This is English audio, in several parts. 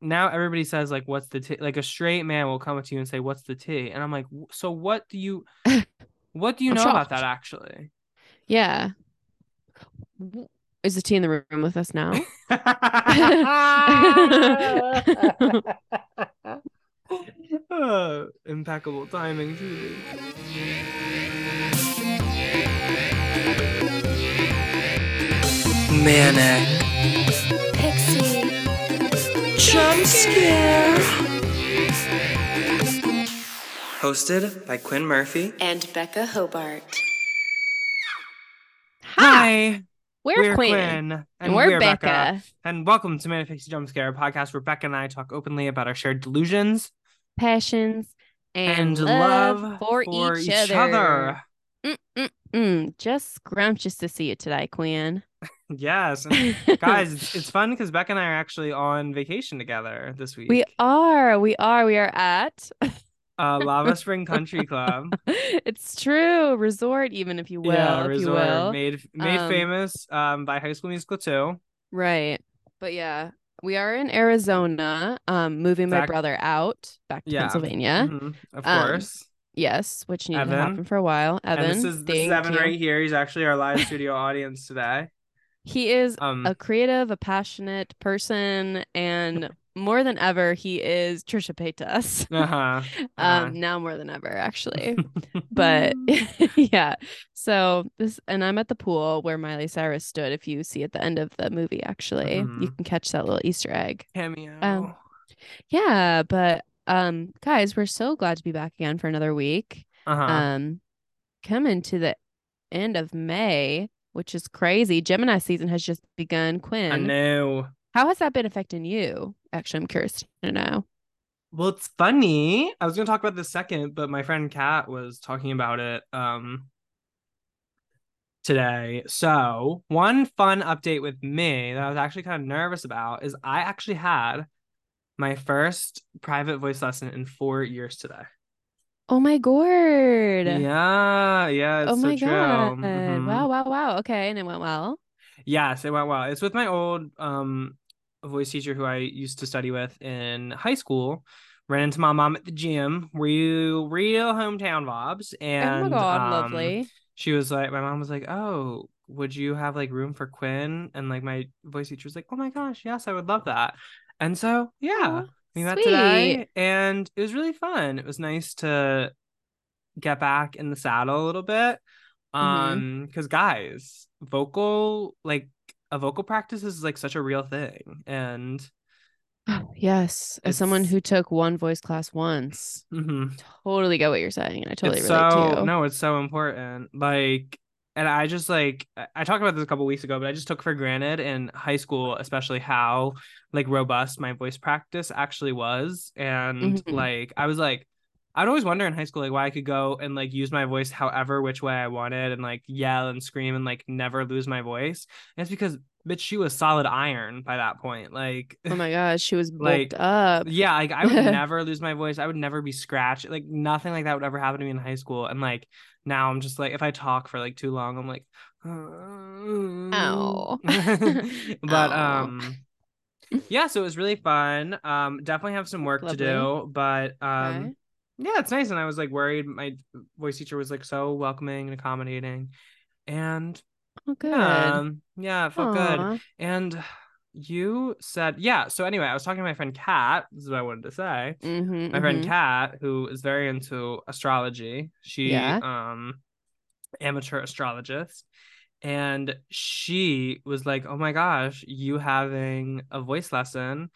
now everybody says like what's the tea like a straight man will come up to you and say what's the tea and i'm like so what do you what do you I'm know about that actually Yeah. Is the tea in the room with us now? Uh, impeccable timing truly manic Pixie. Jump scare hosted by quinn murphy And Becca Hobart. hi We're, Quinn. and, And we're, Becca. Becca. And welcome to Manic Pixie Jump Scare, a podcast where Becca and I talk openly about our shared delusions Passions and, and, love, love for, each, other. Mm, just scrumptious to see you today, Quinn. Yes. Guys, it's, it's fun because Beck and I are actually on vacation together this week. we are, we are, we are at. uh, Lava Spring Country Club. it's true, resort, even if you will, yeah, resort will. made made Um, famous um by High School Musical 2. Right. But yeah, we are in Arizona, um, moving my brother out back to Yeah. Pennsylvania. Mhm, of Um, course. Yes, which needed to happen for a while. Evan, and this is this is Evan you. right here. He's actually our live studio audience today. He is Um a creative, a passionate person, and more than ever, he is Trisha Paytas. uh-huh. um, now more than ever, actually. But yeah, so this, and I'm at the pool where Miley Cyrus stood. If you see at the end of the movie, actually, you Mhm. can catch that little Easter egg. cameo. Um, Yeah, but um, guys, we're so glad to be back again for another week. uh-huh. Um, coming to the end of May, which is crazy. Gemini season has just begun. Quinn, I know. how has that been affecting you? Actually, I'm curious to know. Well, it's funny. I was gonna talk about this second, but my friend Kat was talking about it um today. So one fun update with me that I was actually kind of nervous about is I actually had my first private voice lesson in four years today. Oh my gourd. Yeah, yeah, it's oh so my true. god. Mhm. Wow, wow, wow. Okay, and it went well. Yes, it went well. It's with my old um voice teacher who I used to study with in high school. Ran into my mom at the gym, real real hometown vibes, and oh my god, um, lovely. She was like, my mom was like, "Oh, would you have like room for Quinn?" And like my voice teacher was like, "Oh my gosh, yes, I would love that." And so yeah, we met sweet. today, and it was really fun. It was nice to get back in the saddle a little bit. Mhm. Um, because guys, vocal like a vocal practice is like such a real thing, and Yes, as someone who took one voice class once, mhm. totally get what you're saying, and I totally it's relate so to you. no, it's so important. Like, and I just like I- talked about this a couple weeks ago, but I just took for granted in high school, especially how like robust my voice practice actually was, and Mhm. like I was like. I'd always wonder in high school like why I could go and like use my voice however which way I wanted and like yell and scream and like never lose my voice. And it's because bitch she was solid iron by that point. Like Oh my gosh, she was Like, up. yeah, like I would never lose my voice. I would never be scratched. Like nothing like that would ever happen to me in high school. And like now I'm just like if I talk for like too long, I'm like Ow. but Aw. um yeah, so it was really fun. Um definitely have some work to do, but um Okay. yeah, it's nice. And I was like worried my voice teacher was like so welcoming and accommodating. And Oh, good. um yeah, it felt good. And you said, yeah. So anyway, I was talking to my friend Kat. This is what I wanted to say. Mhm, My friend mhm. Kat, who is very into astrology, she Yeah. um amateur astrologist, and she was like, "Oh my gosh, you having a voice lesson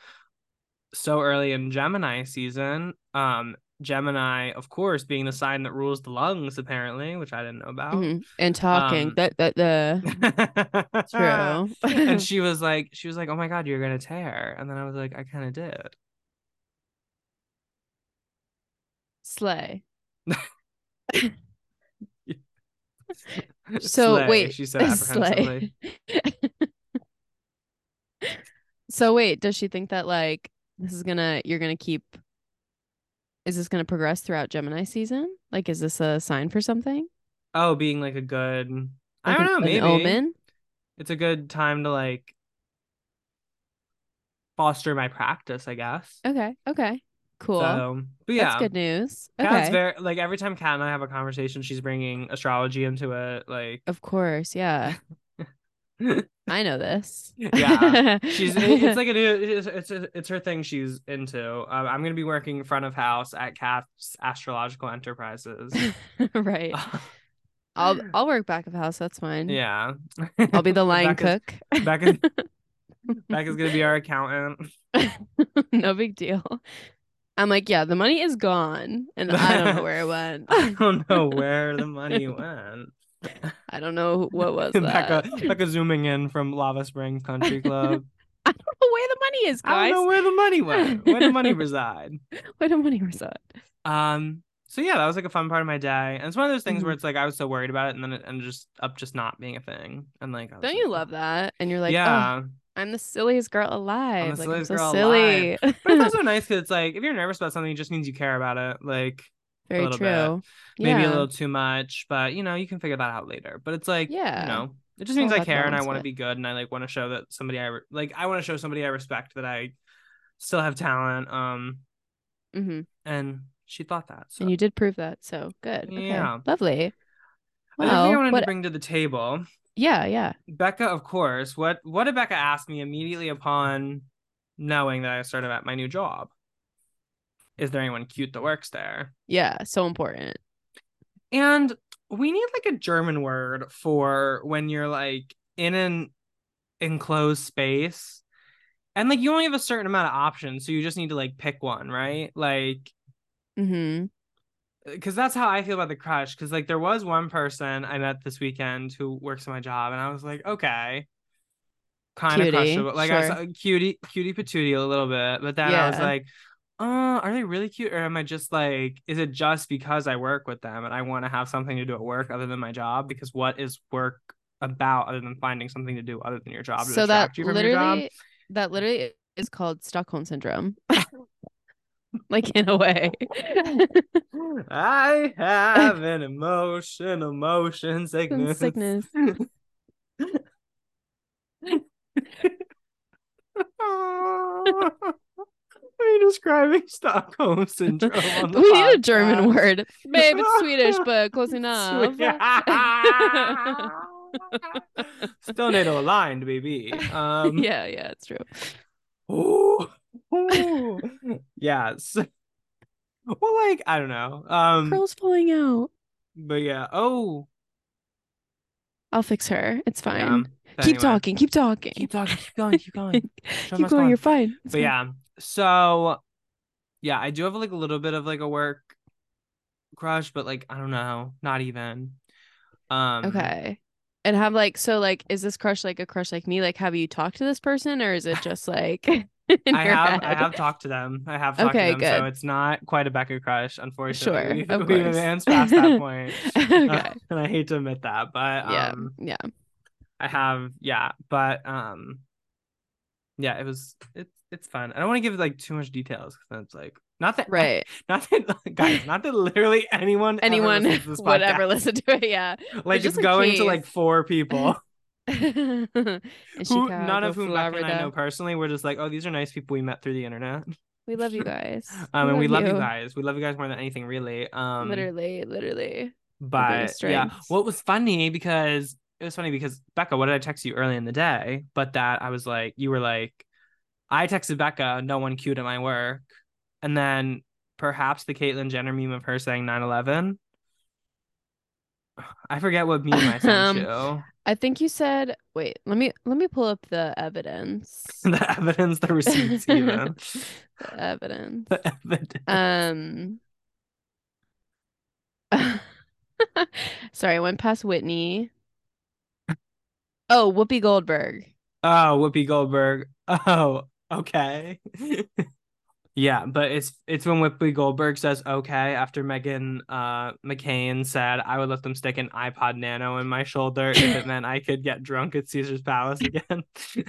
so early in Gemini season." Um, Gemini, of course, being the sign that rules the lungs, apparently, which I didn't know about. Mhm. And talking. Um, that that the true. and she was like she was like oh my god you're gonna tear and then i was like i kind of did Slay. So Slay, wait, she said slay. so wait, does she think that like this is gonna you're gonna keep is this gonna progress throughout Gemini season? Like is this a sign for something? oh being like a good i don't know maybe omen? it's a good time to like foster my practice, I guess. Okay. Okay. Cool. So, but yeah, That's good news. Kat's Okay. very like every time Kat and I have a conversation, she's bringing astrology into it. Like, Of course. Yeah. I know this. Yeah, she's it's like a new it's it's, it's her thing she's into. Um, I'm gonna be working front of house at Kat's Astrological Enterprises. right. I'll I'll work back of house. That's fine. yeah, I'll be the line Becca's, cook. Becca's, Becca's gonna be our accountant. no big deal. I'm like, yeah, the money is gone, and I don't know where it went. I don't know where the money went. I don't know what was that. Becca, zooming in from Lava Springs Country Club. I don't know where the money is, guys. I don't know where the money went. Where the money reside. Where the money reside. Um. So yeah, that was like a fun part of my day, and it's one of those things where Mhm. it's like I was so worried about it, and then it ended just up just not being a thing, and like I was Don't like, you love that? And you're like, yeah, oh, I'm the silliest girl alive. like, silliest I'm so girl silly. but it's also nice because it's like if you're nervous about something, it just means you care about it. Like Very true. bit. maybe yeah. a little too much, but you know you can figure that out later. But it's like Yeah. you know it just means I care and I want to be good and I like want to show that somebody I re- like I want to show somebody I respect that I still have talent. Um, hmm and she thought that. So And you did prove that. So good. Okay. Yeah. Lovely. Another thing I wanted what- to bring to the table. yeah, yeah. Becca, of course. What what did Becca ask me immediately upon knowing that I started at my new job? Is there anyone cute that works there? Yeah. So important. And we need like a German word for when you're like in an enclosed space and like you only have a certain amount of options, so you just need to like pick one, right? Like mm-hmm because that's how I feel about the crush. Because like there was one person I met this weekend who works at my job, and I was like, okay, kind of crushable. Like I was sure. uh, cutie, cutie patootie a little bit, but then I was like, uh, are they really cute, or am I just like, is it just because I work with them and I want to have something to do at work other than my job? Because what is work about other than finding something to do other than your job So that you from your job? literally, that literally is called Stockholm syndrome. like in a way. I have an emotion, emotion sickness. sickness. Are you describing Stockholm syndrome? On the we need a German word. Babe, it's Swedish, but close enough. Still need NATO aligned, baby. Um, yeah, yeah, it's true. ooh, ooh. Yes. Well, like I don't know. Um, Pearl's falling out. but yeah. Oh, I'll fix her. It's fine. yeah. Keep anyway. talking. Keep talking. Keep talking. Keep going. Keep going. Keep going. go You're fine. It's But fine. yeah, so yeah, I do have like a little bit of like a work crush, but like I don't know, not even. Um Okay. And have like so like is this crush like a crush like me? Like have you talked to this person or is it just like I have I have talked to them. I have talked Okay, to them, so it's not quite a Becca crush, unfortunately. Sure, we've course. advanced past that point. okay. Uh, and I hate to admit that, but yeah. um yeah. I have yeah, but um yeah, it was it's it's fun. I don't want to give like too much details because then it's like not that Right. not that guys, not that literally anyone Anyone this would ever listen to it. Yeah. like just it's in going to like four people who none of whom Becca and I know personally. We're just like, oh, these are nice people we met through the internet. We love you guys. Um, and we love you guys. We love you guys more than anything, really. Um, Literally, literally. but yeah, what was funny because it was funny because Becca, what did I text you early in the day? But that I was like, you were like, I texted Becca, no one cute at my work, and then perhaps the Caitlyn Jenner meme of her saying 9/11. I forget what meme I sent Um, you. I think you said wait, let me let me pull up the evidence. the evidence, the receipts, even. the evidence. the evidence. Um Sorry, I went past Whitney. Oh, Whoopi Goldberg. Oh, Whoopi Goldberg. Oh, okay. yeah, but it's it's when Whoopi Goldberg says okay after Meghan uh McCain said I would let them stick an iPod Nano in my shoulder if it meant I could get drunk at Caesar's Palace again.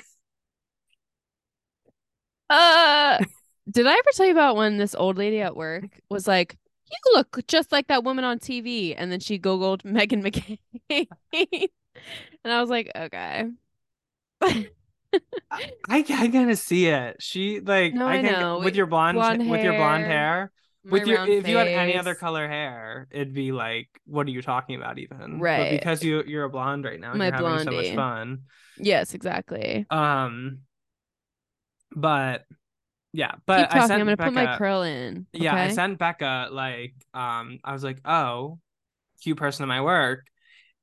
Uh did I ever tell you about when this old lady at work was like, You look just like that woman on TV and then she Googled Meghan McCain. And I was like, Okay. I I kind of see it. She like No, I I know. with your blonde, Blonde with your blonde hair, hair. With your if you had any other color hair, it'd be like, what are you talking about even? But Right. because you you're a blonde right now, My you're having so much fun. Yes, exactly. Um, but yeah, but I sent I'm gonna put my curl in. Yeah, I sent Becca like um I was like, "Oh, cute person in my work."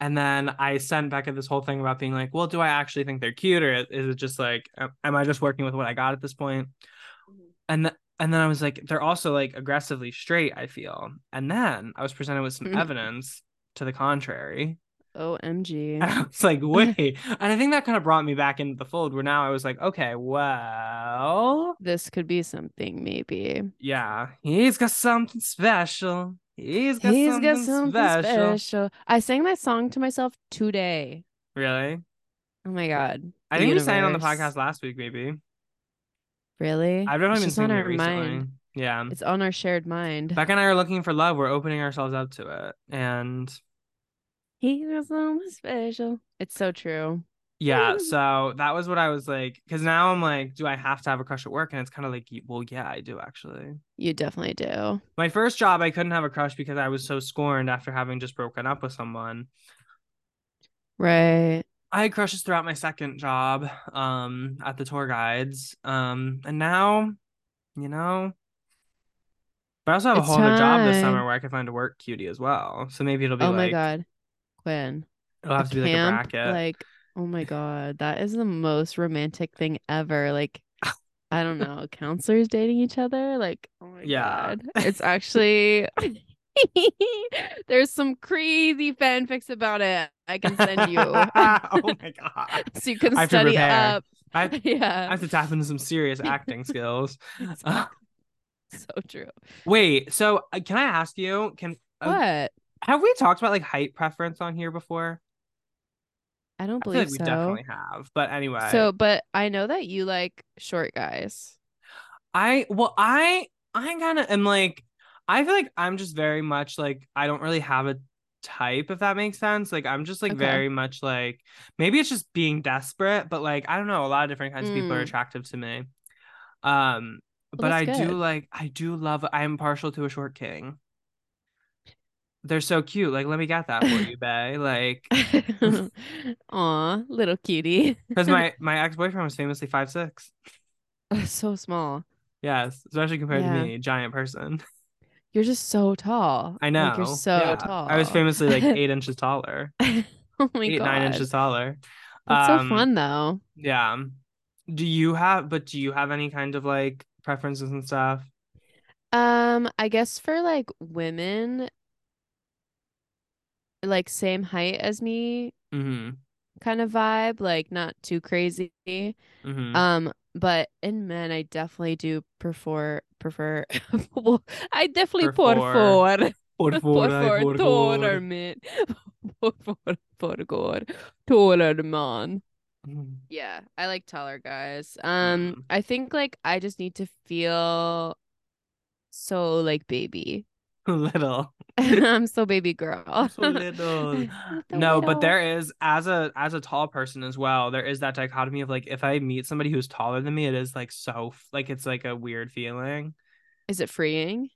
And then I sent Becca this whole thing about being like, "Well, do I actually think they're cute or is it just like am- I just working with what I got at this point?" And th- and then I was like, "They're also like aggressively straight, I feel." And then I was presented with some Mhm. evidence to the contrary. OMG. And I was like, "Wait." and I think that kind of brought me back into the fold where now I was like, "Okay, well, This could be something, maybe. yeah, he's got something special. He's got He's something, got something special. special. I sang that song to myself today. Really? Oh my god. I think we sang it on the podcast last week, maybe. Really? I've definitely It's been singing it recently. mind. Yeah. It's on our shared mind. Becca and I are looking for love. We're opening ourselves up to it. And He's got something special. It's so true. Yeah, so that was what I was like. Because now I'm like, do I have to have a crush at work? And it's kind of like, well, yeah, I do actually. You definitely do. My first job, I couldn't have a crush because I was so scorned after having just broken up with someone. Right. I had crushes throughout my second job, um, at the tour guides. Um, and now, you know, but I also have a It's whole other job this summer where I can find a work cutie as well. So maybe it'll be Oh like my god. Quinn. it'll have a to be like a bracket. Like, oh my god, that is the most romantic thing ever. Like, I don't know, counselors dating each other. Like, oh my Yeah. god, it's actually there's some crazy fanfics about it. I can send you, oh my god. so you can I have study up. I, I yeah, have to tap into some serious acting skills. Uh, so true. wait, so uh, can I ask you, can uh, What? have we talked about like height preference on here before? I don't I believe like we definitely have. But anyway. So, but I know that you like short guys. I well, I I kind of am like I feel like I'm just very much like I don't really have a type if that makes sense. Like I'm just like Okay. very much like maybe it's just being desperate, but like I don't know, a lot of different kinds of people are Mm. attractive to me. Um but I that's do like I do love I'm partial to a short king. They're so cute. Like let me get that for you, Bay. Like Aw, little cutie. because my my ex-boyfriend was famously five six. so small. Yes, especially compared Yeah. to me, giant person. You're just so tall. I know. Like you're so yeah. tall. I was famously like eight inches taller. oh my eight god. nine inches taller. That's Um, so fun though. Yeah. Do you have? But do you have any kind of like preferences and stuff? Um, I guess for like women, like same height as me Mm-hmm. kind of vibe, like not too crazy. Mm-hmm. Um, but in men, I definitely do prefer prefer. I definitely Prefer. prefer. por favor, por taller favor. man. Por favor, por favor, taller man. Mhm. Yeah, I like taller guys. Um. I think like I just need to feel so like baby. Little. I'm so baby girl. So little. No, but there is as a as a tall person as well. There is that dichotomy of like if I meet somebody who's taller than me, it is like so like it's like a weird feeling. Is it freeing?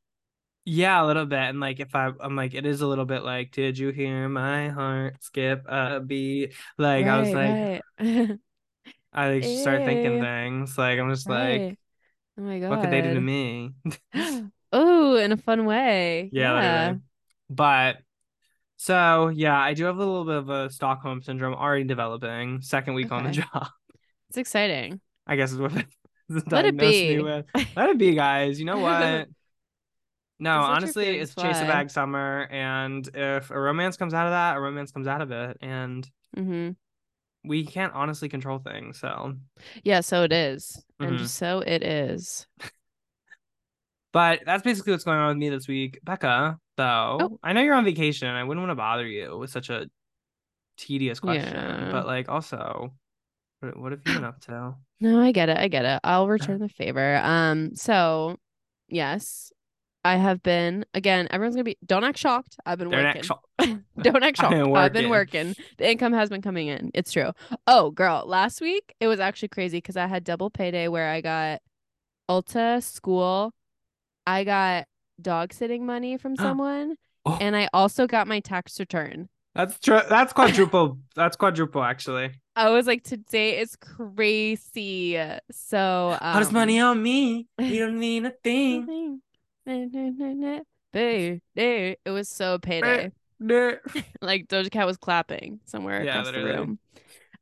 Yeah, a little bit. And like if I I'm like it is a little bit like, did you hear my heart skip a beat? Like I was like right, right. I like start thinking things. Like I'm just like, Oh my god. what could they do to me? Oh, in a fun way. yeah, literally. But so yeah, I do have a little bit of a Stockholm syndrome already developing. Second week on the job, It's exciting. I guess is what it Let it be. with. Let it be, guys. You know what? No, honestly, it's chase a bag summer, and if a romance comes out of that, a romance comes out of it, and hmm we can't honestly control things. So, Yeah, so it is. And Mhm. so it is. But that's basically what's going on with me this week. Becca, though, Oh. I know you're on vacation. I wouldn't want to bother you with such a tedious question, Yeah. but like, also, what, what have you been up to? No, I get it. I get it. I'll return the favor. Um, so yes, I have been again. Everyone's gonna be. Don't act shocked. I've been They're working. not shock- Don't act shocked. I've been working. working. The income has been coming in. It's true. Oh, girl, last week it was actually crazy because I had double payday where I got Ulta school, I got dog sitting money from someone, Oh. and I also got my tax return. That's true. That's quadruple. that's quadruple actually. I was like, today is crazy. So um, this money on me. You don't mean a thing. It was so payday. Like Doja Cat was clapping somewhere Yeah, across the room.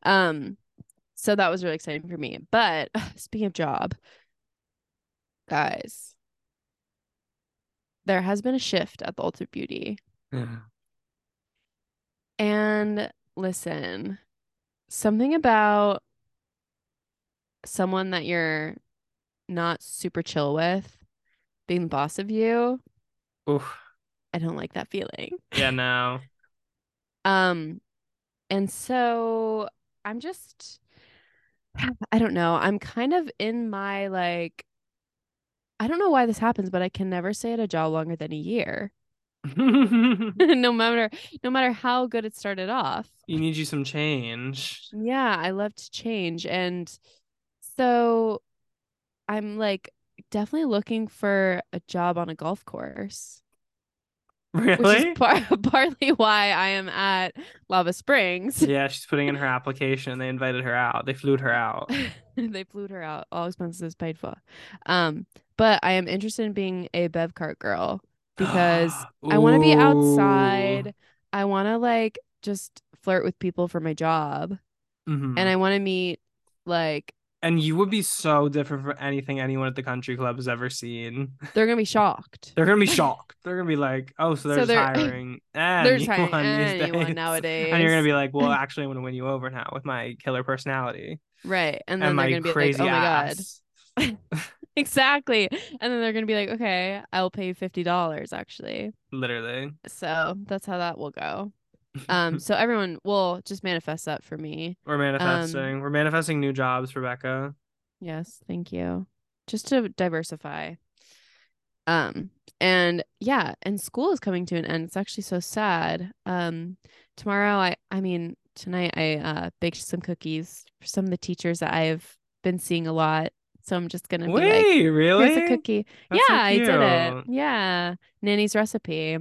Um, so that was really exciting for me. But speaking of job, guys, there has been a shift at the Ultimate Beauty. Yeah. And listen, something about someone that you're not super chill with being the boss of you, Oof. I don't like that feeling. Yeah, no. Um, and so I'm just, I don't know. I'm kind of in my like, I don't know why this happens, but I can never stay at a job longer than a year. no matter, no matter how good it started off. You need you some change. Yeah, I love to change. And so I'm like definitely looking for a job on a golf course. Which Really? is par- partly why I am at Lava Springs. yeah, she's putting in her application. They invited her out. They flew her out. they flew her out, all expenses paid for. Um, but I am interested in being a bev cart girl because I want to be outside. I want to like just flirt with people for my job, Mhm. and I want to meet like And you would be so different from anything anyone at the country club has ever seen. they're gonna be shocked. They're gonna be shocked. They're gonna be like, "Oh, so they're So they're- hiring They're hiring anyone these anyone days." nowadays. And you're gonna be like, "Well, actually, I want to win you over now with my killer personality right, and and, then they're gonna be crazy like, "Oh my god." Ass." Exactly. And then they're gonna be like, okay, I will pay you fifty dollars actually. Literally. So that's how that will go. Um, so everyone will just manifest that for me. We're manifesting. Um, We're manifesting new jobs, Rebecca. Yes, thank you. Just to diversify. Um, and yeah, and school is coming to an end. It's actually so sad. Um, tomorrow I I mean tonight I uh baked some cookies for some of the teachers that I've been seeing a lot. So I'm just gonna be like Wait, really? Here's a cookie. That's so yeah, I did it. Yeah. Nanny's recipe.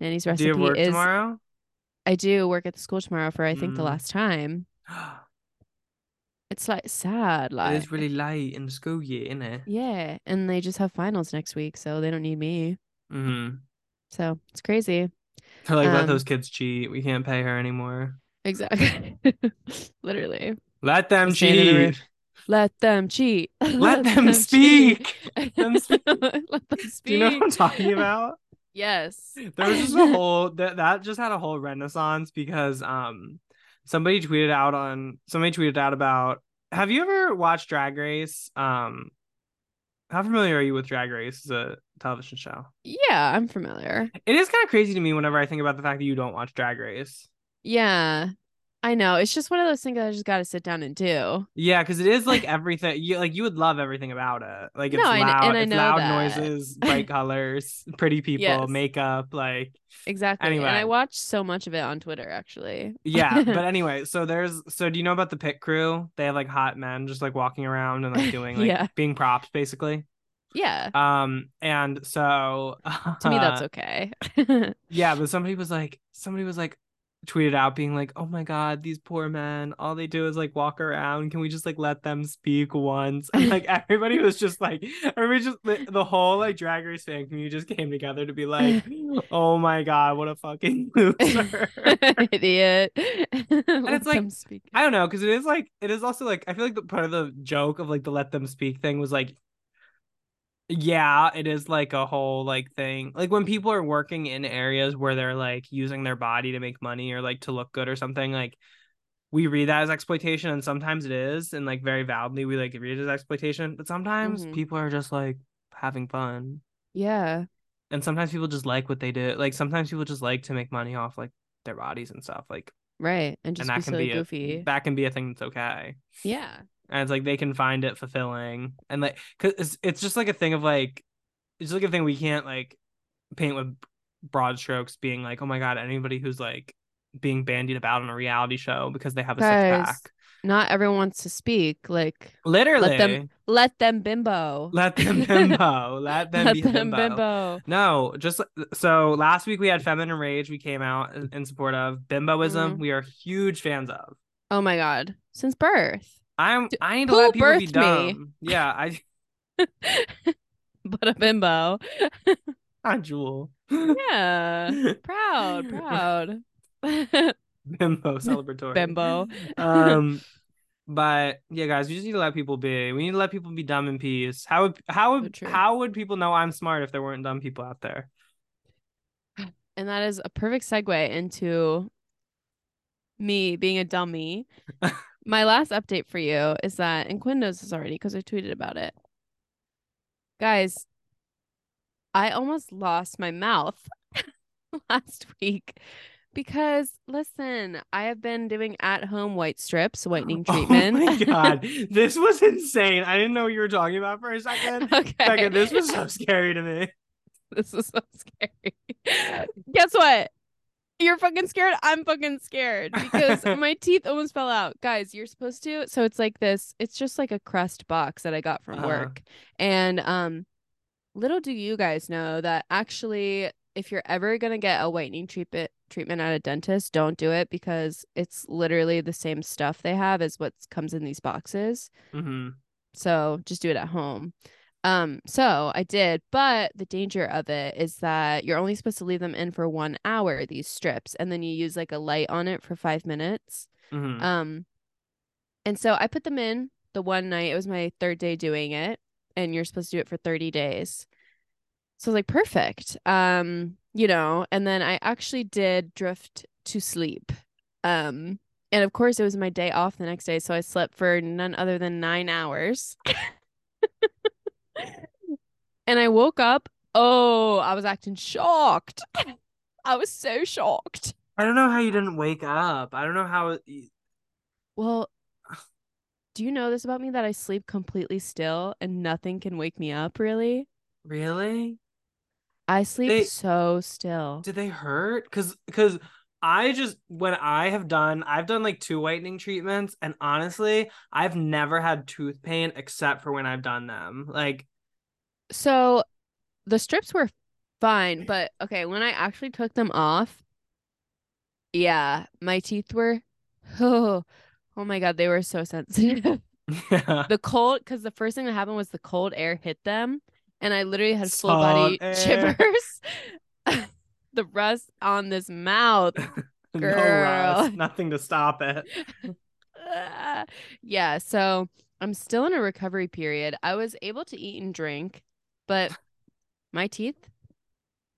Nanny's Do recipe you work is tomorrow? I do work at the school tomorrow for I think the Mm. last time. It's like sad, like is really late in the school year, isn't it? yeah, and they just have finals next week, so they don't need me. Mm-hmm. So it's crazy. They're like, let Um, those kids cheat. We can't pay her anymore. Exactly. Literally. Let them Just saying it in a cheat. Let them cheat. Let them cheat. speak. them speak. Let them speak. Do you know what I'm talking about? Yes. There was just a whole that that just had a whole renaissance because um somebody tweeted out on somebody tweeted out about have you ever watched Drag Race? Um how familiar are you with Drag Race as a television show? Yeah, I'm familiar. It is kind of crazy to me whenever I think about the fact that you don't watch Drag Race. Yeah. I know. It's just one of those things that I just got to sit down and do. Yeah, because it is like everything. You like you would love everything about it. Like it's No, loud, and I it's know loud that. noises, bright colors, pretty people, Yes. makeup. Like Exactly. Anyway, And I watch so much of it on Twitter, actually. yeah. but anyway, so there's so do you know about the pit crew? They have like hot men just like walking around and like doing like Yeah. being props basically. Yeah. Um, and so To me, that's okay. Yeah, but somebody was like, somebody was like, tweeted out being like, "Oh my god, these poor men! All they do is like walk around. Can we just like let them speak once?" And like everybody was just like, everybody just the, the whole like Drag Race fan community just came together to be like, "Oh my god, what a fucking loser!" Idiot. and it's like- I don't know because it is like it is also like I feel like the part of the joke of like the let them speak thing was like yeah it is like a whole like thing like when people are working in areas where they're like using their body to make money or like to look good or something like we read that as exploitation and sometimes it is and like very validly we like read it as exploitation but sometimes Mhm. people are just like having fun Yeah. and sometimes people just like what they do like sometimes people just like to make money off like their bodies and stuff like Right. And just and be that can silly be goofy. a, that can be a thing that's okay yeah. And it's like they can find it fulfilling and like because it's, it's just like a thing of like it's like a thing we can't like paint with broad strokes being like, oh my god, anybody who's like being bandied about on a reality show because they have a six pack. Not everyone wants to speak. Like Literally. them let them bimbo. Let them bimbo. Let them Let be them bimbo. bimbo. No, just so last week we had Feminine Rage. We came out in- support of bimboism. Mhm. We are huge fans of. Oh my god. Since birth. I'm. I need to who let people be birthed me? dumb. Yeah, I. But a bimbo. Not Jewel. Yeah. proud, proud. Bimbo celebratory. Bimbo. um, but yeah, guys, we just need to let people be. We need to let people be dumb in peace. How would how would true. how would people know I'm smart if there weren't dumb people out there? And that is a perfect segue into me being a dummy. My last update for you is that, and Quinn knows this already because I tweeted about it. Guys, I almost lost my mouth last week because, listen, I have been doing at home white strips, whitening oh treatment. Oh my god, this was insane. I didn't know what you were talking about for a second. okay. Second, this was so scary to me. This is so scary. Guess what? You're fucking scared. I'm fucking scared because my teeth almost fell out. Guys, you're supposed to. So it's like this. It's just like a Crest box that I got from Uh-huh. work. And um little do you guys know that actually if you're ever going to get a whitening treatment treatment at a dentist, don't do it because it's literally the same stuff they have as what comes in these boxes. hmm So just do it at home. Um, so I did, but the danger of it is that you're only supposed to leave them in for one hour, these strips, and then you use like a light on it for five minutes. hmm Um, and so I put them in the one night. It was my third day doing it, and you're supposed to do it for 30 days. So I was like, perfect. Um, you know, and then I actually did drift to sleep. Um, and of course it was my day off the next day, so I slept for none other than nine hours. and I woke up. Oh, I was acting shocked. I was so shocked. I don't know how you didn't wake up. I don't know how. it- Well, do you know this about me that I sleep completely still and nothing can wake me up, really? Really? I sleep They- so still. Did they hurt? Cause cause I just when I have done I've done like two whitening treatments and honestly, I've never had tooth pain except for when I've done them. Like So the strips were fine, but okay, when I actually took them off, yeah, my teeth were oh, oh my God, they were so sensitive. yeah. the cold, because the first thing that happened was the cold air hit them, and I literally had full body Salt air. shivers. the rust on this mouth. no Girl. rust, nothing to stop it. Ah, yeah, so I'm still in a recovery period. I was able to eat and drink, but my teeth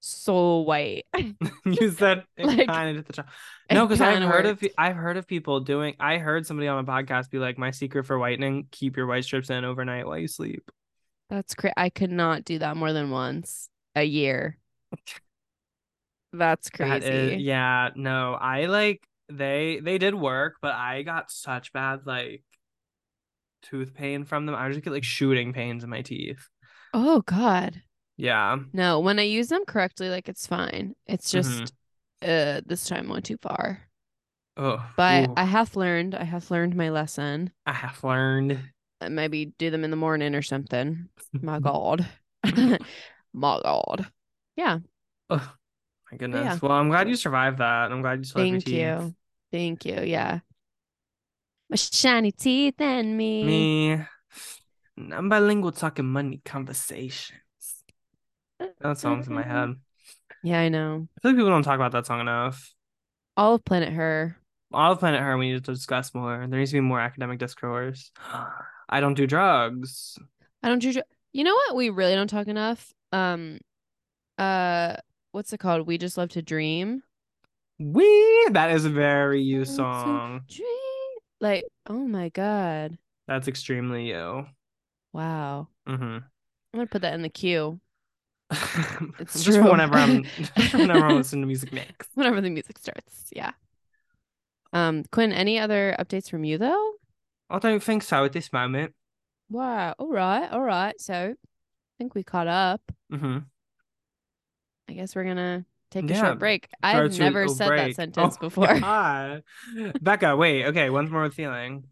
so white. you said it Like, kind of did the job. No, because I've heard of. I've heard of people doing. I heard somebody on a podcast be like, "My secret for whitening: keep your white strips in overnight while you sleep." That's crazy. I could not do that more than once a year. That's crazy. is- yeah, no, I like they they did work, but I got such bad like tooth pain from them. I just get like shooting pains in my teeth. Oh God. Yeah. No, when I use them correctly, like it's fine. It's just Mhm. uh this time went too far. Oh, But I have learned. I have learned my lesson. I have learned. Maybe do them in the morning or something. My God. my God. Yeah. Oh, my goodness. yeah. Well, I'm glad you survived that. I'm glad you your Thank you. Thank you. Yeah. My shiny teeth and me. Me, I'm bilingual talking money conversations. That song's in my head. Yeah, I know. I feel like people don't talk about that song enough. All of Planet Her. All of Planet Her, we need to discuss more. There needs to be more academic discourse. I don't do drugs. I don't do. dr- You know what? We really don't talk enough. Um, uh, what's it called? We just love to dream. We that is a very you song. Dream. Like, oh my God. That's extremely you. Wow. Mm-hmm. I'm gonna put that in the queue just true. whenever I'm whenever I'm listening to music mix. whenever the music starts. Yeah. Um, Quinn, any other updates from you though? I don't think so at this moment. Wow. All right. All right. So, I think we caught up. Mm-hmm. I guess we're gonna take a Yeah, short break. I've never said break. that sentence Oh, before. God. Becca, wait. Okay, once more with feeling.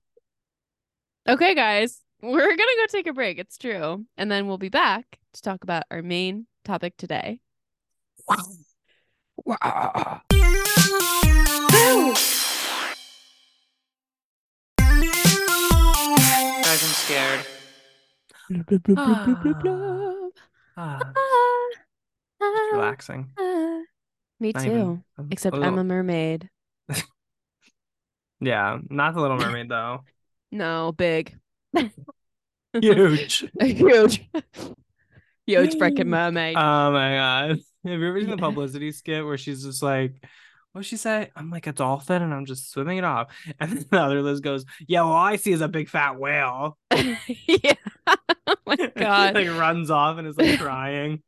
Okay, guys, we're gonna go take a break. It's true, and then we'll be back to talk about our main topic today. Wow. Wow. Guys, I'm scared. Ah, just relaxing. Me Not too. even- I'm Except a I'm a mermaid. Yeah, not the Little Mermaid though. No, big. Huge. Huge. Huge freaking mermaid. Oh my god. Have you ever seen the publicity skit where she's just like, what she say? I'm like a dolphin and I'm just swimming it off. And then the other Liz goes, Yeah, all I see is a big fat whale. yeah. Oh my she god. like runs off and is like crying.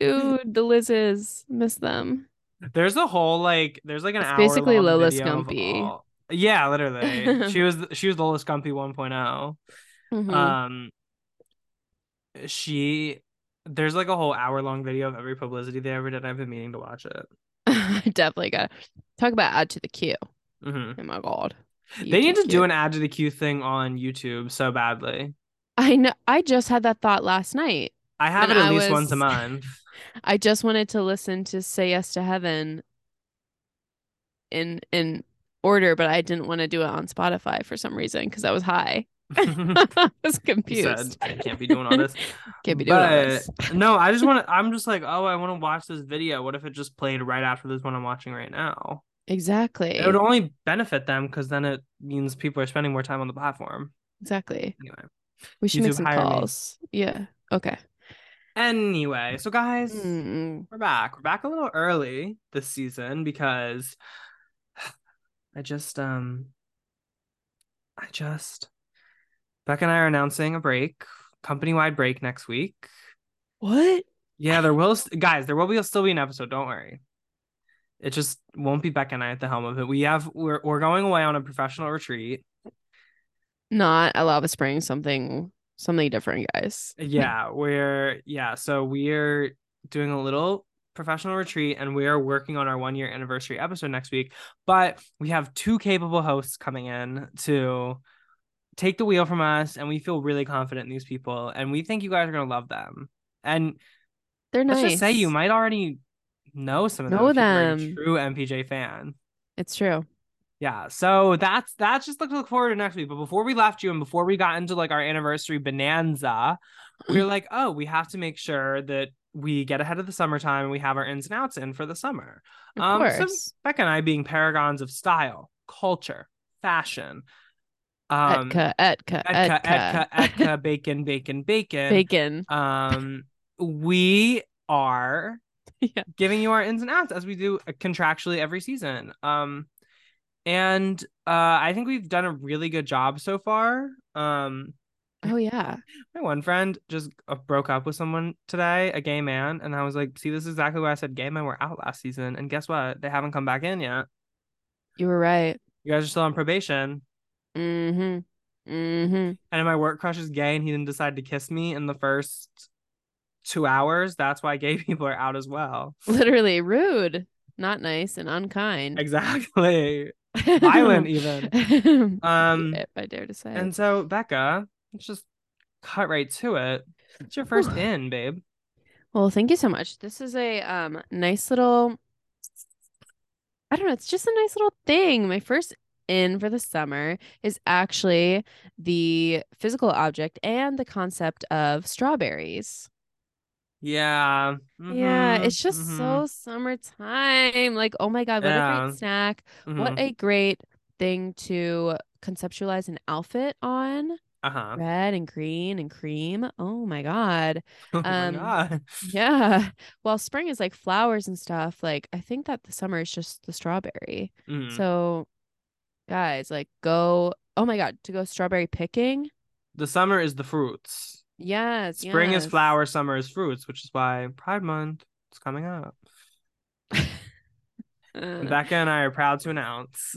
Dude, the Lizzes. Miss them. There's a whole like there's like an It's hour basically Lola Scumpy. Yeah, literally. she was she was Lola Scumpy 1.0. Mhm. Um she there's like a whole hour long video of every publicity they ever did. I've been meaning to watch it. Definitely got talk about add to the queue. hmm Oh my god. They need YouTube to do an add to the queue thing on YouTube so badly. I know I just had that thought last night. I have it at I least once a month. I just wanted to listen to Say Yes to Heaven in in order, but I didn't want to do it on Spotify for some reason because I was high. I was confused. I can't be doing all this. Can't be doing all this. no, I just want to. I'm just like, oh, I want to watch this video. What if it just played right after this one I'm watching right now? Exactly. It would only benefit them because then it means people are spending more time on the platform. Exactly. Anyway, We should make some hire me. calls. Yeah. Okay. anyway, so guys, Mm-mm. we're back. We're back a little early this season because I just um I just Beck and I are announcing a break, company wide break next week. What? Yeah, there will guys, there will be still be an episode, don't worry. It just won't be Beck and I at the helm of it. We have we're we're going away on a professional retreat. Not at Lava Spring. Something. Something different, guys. Yeah, we're yeah, so we're doing a little professional retreat and we are working on our one year anniversary episode next week. But we have two capable hosts coming in to take the wheel from us, and we feel really confident in these people, and we think you guys are gonna love them. And They're nice. let's just say you might already know some of them. Know if them. true MPJ fan. It's true. Yeah, so that's that's just look look forward to next week. But before we left you and before we got into like our anniversary bonanza, we were like, oh, we have to make sure that we get ahead of the summertime and we have our ins and outs in for the summer. Of Um, so course. Becca and I being paragons of style, culture, fashion, um, Etka, Etka, Etka, Etka, Etka, bacon, bacon, bacon. Bacon. Um, we are Yeah. giving you our ins and outs as we do contractually every season. Um, and uh, I think we've done a really good job so far. Um, Oh yeah. my one friend just uh, broke up with someone today, a gay man, and I was like, "See, this is exactly why I said gay men were out last season." And guess what? They haven't come back in yet. You were right. You guys are still on probation. Mm-hmm. Mm-hmm. And my work crush is gay, and he didn't decide to kiss me in the first two hours. That's why gay people are out as well. Literally rude, not nice, and unkind. Exactly. Violent even. Um, if I dare to say. And so, Becca, let's just cut right to it. It's your first in, babe. Well, thank you so much. This is a um nice little I don't know, it's just a nice little thing. My first in for the summer is actually the physical object and the concept of strawberries. Yeah. Yeah, mhm, it's just mhm, so summertime. Like, oh my God, what a great snack. What mhm. a great thing to conceptualize an outfit on. Uh-huh. Red and green and cream. Oh my God. Oh my um, God. Yeah. While spring is like flowers and stuff, like I think that the summer is just the strawberry. Mhm. So, guys, like go. Oh my God, to go strawberry picking. the summer is the fruits. Yes. Spring is yes. flower, summer is fruits, which is why Pride Month is coming up. Becca and I are proud to announce.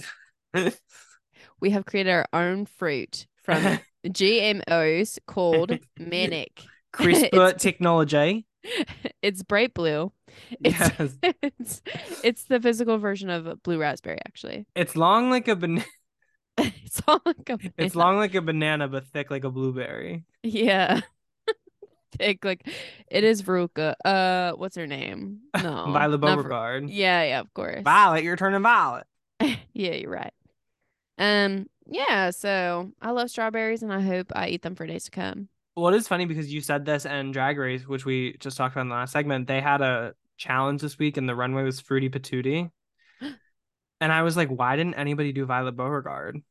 we have created our own fruit from GMOs called Manic. CRISPR technology. it's bright blue. It's, Yes. it's it's the physical version of a blue raspberry, actually. It's long like a banana. it's all like a It's long like a banana, but thick like a blueberry. Yeah. Thick, like it is Veruca. Uh, what's her name? No, Violet Ver- Beauregard. Yeah, yeah, of course. Violet, you're turning violet. yeah, you're right. Um, yeah. So I love strawberries, and I hope I eat them for days to come. Well, it is funny because you said this and Drag Race, which we just talked about in the last segment. They had a challenge this week, and the runway was Fruity Patootie. and I was like, why didn't anybody do Violet Beauregarde?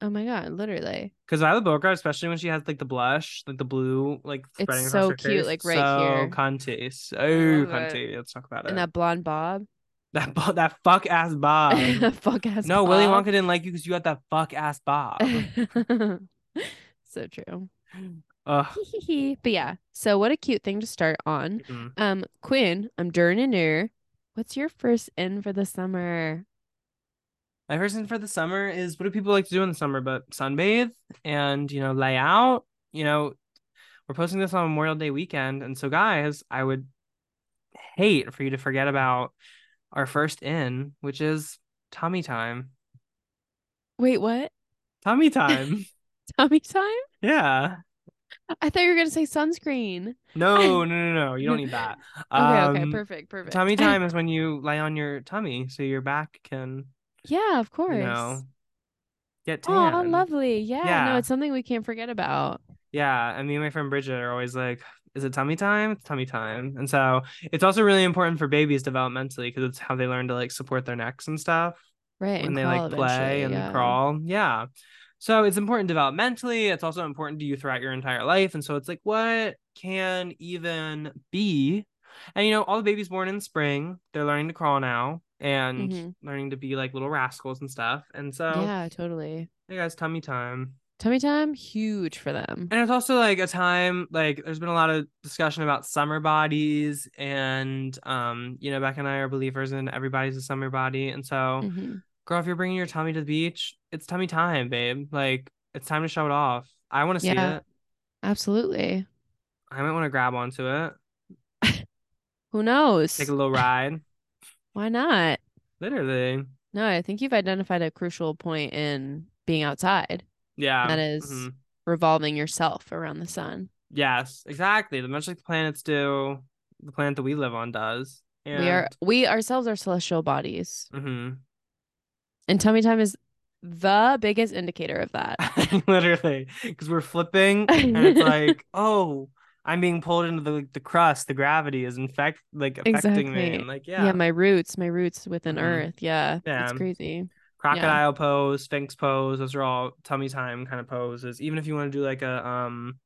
Oh my god, literally. Because Violet Beauregarde, especially when she has like the blush, like the blue, like It's spreading so across her cute, face, like, right so here. cunty, so cunty. Let's talk about it. And that blonde bob. That that fuck ass bob. Fuck ass. no, Willy. Wonka didn't like you because you had that fuck ass bob. so true. But yeah, so what a cute thing to start on. Mm. Um, Quinn, I'm durning her. What's your first in for the summer? My first in for the summer is what do people like to do in the summer but sunbathe and you know lay out. You know, we're posting this on Memorial Day weekend, and so guys, I would hate for you to forget about our first in, which is tummy time. Wait, what? Tummy time. Tummy time? yeah. I thought you were gonna say sunscreen. No, no, no, no. You don't need that. Okay, okay, Um, perfect, perfect. Tummy time is when you lay on your tummy so your back can, yeah, of course. you know, get Oh, tan. lovely. Yeah, yeah, no, it's something we can't forget about. Yeah, and me and my friend Bridget are always like, "Is it tummy time? It's tummy time." And so it's also really important for babies developmentally because it's how they learn to like support their necks and stuff Right. when and they like play and yeah. crawl. Yeah. So it's important developmentally. It's also important to you throughout your entire life. And so it's like, what can even be? And you know, all the babies born in spring, they're learning to crawl now and Mhm. learning to be like little rascals and stuff. And so, Yeah, totally. hey guys, tummy time. Tummy time, huge for them. And it's also like a time like there's been a lot of discussion about summer bodies and um you know Beck and I are believers in everybody's a summer body and so Mhm. girl if you're bringing your tummy to the beach it's tummy time babe like it's time to show it off I want to see Yeah. it Absolutely. I might want to grab onto it Who knows? take a little ride Why not? literally No, I think you've identified a crucial point in being outside. Yeah That is mhm. revolving yourself around the sun. yes exactly The much like the planets do the planet that we live on does and We are we ourselves are celestial bodies. mhm. And tummy time is the biggest indicator of that. literally because we're flipping and it's like oh i'm being pulled into the the crust the gravity is in fact like affecting me and like yeah. yeah, my roots, my roots within Mhm. earth. Yeah. Yeah. It's crazy. Crocodile pose sphinx pose those are all tummy time kind of poses. Even if you want to do like a um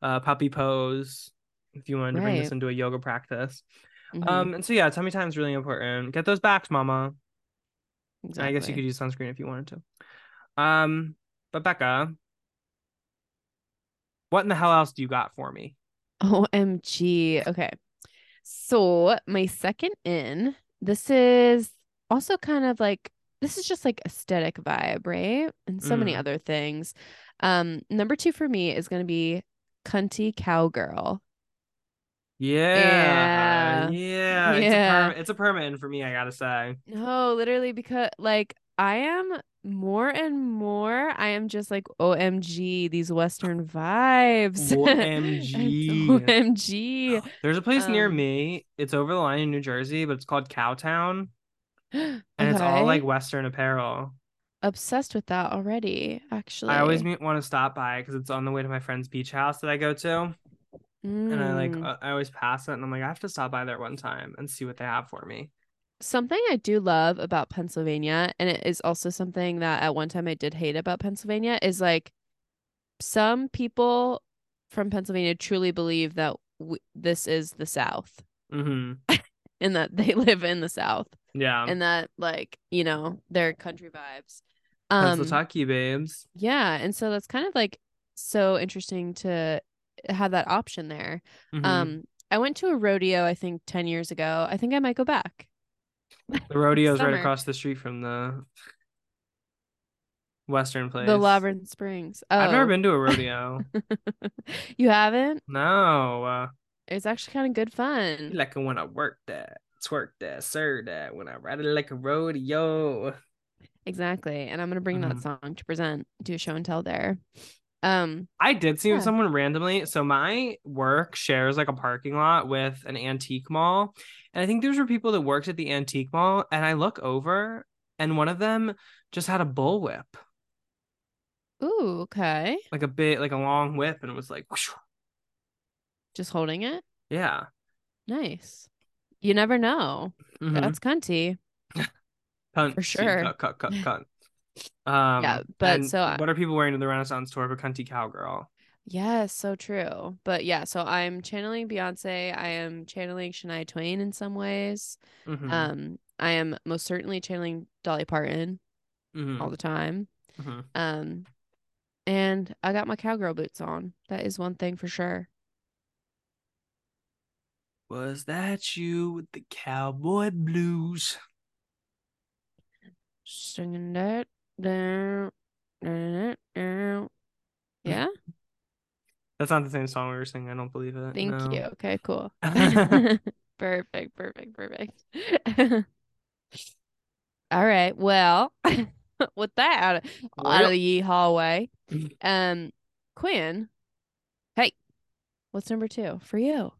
a puppy pose if you wanted to bring this into a yoga practice. Mhm. um and so yeah tummy time is really important. Get those backs mama. And i guess you could use sunscreen if you wanted to. Um but becca what in the hell else do you got for me? OMG. Okay. So my second in, this is also kind of like this is just like aesthetic vibe, right? And so many Mm. other things. Um, number two for me is gonna be cunty cowgirl. Yeah, Yeah. yeah, It's a perm- it's a permanent for me. I gotta say. No, literally because like I am more and more I am just like OMG these western vibes. OMG. OMG. There's a place near Um, me. It's over the line in New Jersey, but it's called Cowtown, and it's all like Western apparel. obsessed with that already, actually. I always want to stop by because it's on the way to my friend's beach house that I go to, and I like Mm. uh, I always pass it, and I'm like I have to stop by there one time and see what they have for me. Something I do love about Pennsylvania, and it is also something that at one time I did hate about Pennsylvania, is like some people from Pennsylvania truly believe that w- this is the South hmm and that they live in the South Yeah, and that like, you know, they're country vibes. that's Um, the Tucky babes. yeah, and so that's kind of like so interesting to have that option there. Mhm. Um, I went to a rodeo, I think 10 years ago. I think I might go back. the rodeo's right across the street from the Western place. The Labyrinth Springs. Oh. I've never been to a rodeo. you haven't? no. Uh, It's actually kind of good fun. like when I worked that, twerk that, sir that, when I ride it like a rodeo. Exactly. And I'm gonna bring Mhm. that song to present, do a show and tell there. Um, I did see Yeah. someone randomly. So my work shares like a parking lot with an antique mall. And I think these were people that worked at the antique mall. And I look over and one of them just had a bullwhip, ooh, okay. like a bit, like a long whip. And it was like, whoosh. Just holding it. yeah. Nice. You never know. Mhm. That's cunty. Cunt, for sure. Cut, cut, cut, cut. Um, Yeah, but so I- what are people wearing to the Renaissance tour of a cunty cowgirl? Yes, so true. But yeah, so I'm channeling Beyonce. I am channeling Shania Twain in some ways. Mhm, Um, I am most certainly channeling Dolly Parton mhm, all the time. mhm. Um, and I got my cowgirl boots on. That is one thing for sure. Was that you with the cowboy blues? Singing that down, down, down. Yeah, That's not the same song we were singing. I don't believe it. thank no. you. Okay, cool. Perfect, perfect, perfect. All right. Well, with that out of, out of the ye hallway, um, Quinn, hey, what's number two for you?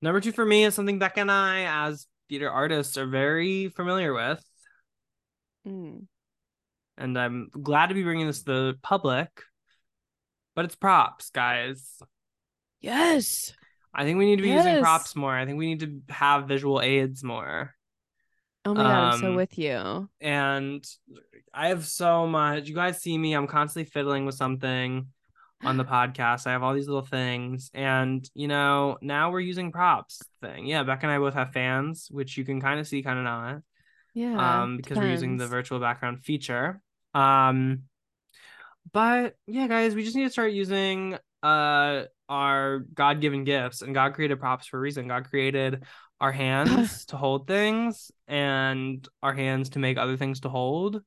Number two for me is something Becca and I, as theater artists, are very familiar with. Mm. And I'm glad to be bringing this to the public. But it's props, guys. Yes. I think we need to be using props more. I think we need to have visual aids more. Oh my God, I'm so Um, with you. And I have so much. You guys see me, I'm constantly fiddling with something on the podcast. I have all these little things. And, you know, now we're using props thing. Yeah, Beck and I both have fans, which you can kind of see, kind of not. Yeah. um because we're using the virtual background feature um but yeah guys we just need to start using uh our god-given gifts and god created props for a reason god created our hands to hold things and our hands to make other things to hold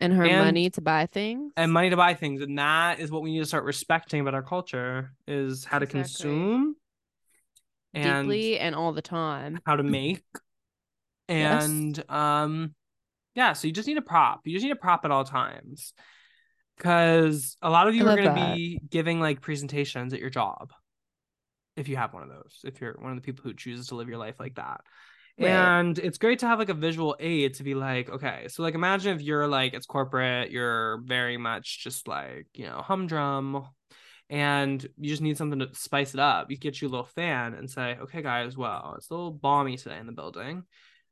and her and- money to buy things. and money to buy things and that is what we need to start respecting about our culture is how to consume and deeply and all the time. how to make Yes. and um yeah so you just need a prop you just need a prop at all times because a lot of you are going to be giving like presentations at your job if you have one of those if you're one of the people who chooses to live your life like that Right. and it's great to have like a visual aid to be like okay so like imagine if you're like it's corporate you're very much just like you know humdrum and you just need something to spice it up you get you a little fan and say okay guys well it's a little balmy today in the building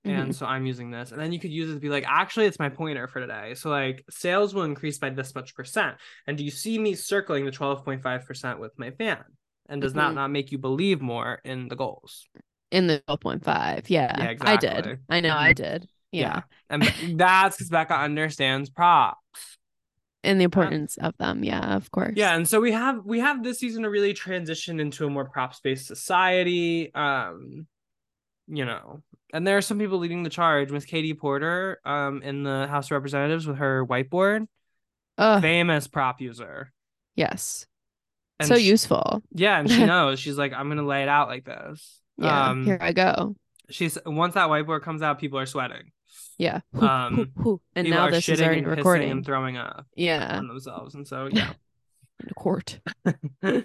and Mhm. so i'm using this and then you could use it to be like actually it's my pointer for today so like sales will increase by this much percent and do you see me circling the 12.5 percent with my fan and does that Mhm. not make you believe more in the goals In the 12.5. Yeah. Yeah, I did. I know I Mhm. did. Yeah. and that's because becca understands props And the importance of them. Yeah, of course. yeah and so we have we have this season to really transition into a more props based society um you know and there are some people leading the charge miss katie porter um in the house of representatives with her whiteboard Ugh, famous prop user yes. and so she- useful. yeah and she knows she's like i'm gonna lay it out like this Yeah. um here I go. she's once that whiteboard comes out people are sweating Yeah. Um, hoo, hoo. And now this is already and recording. and throwing up yeah. on themselves and so yeah In court.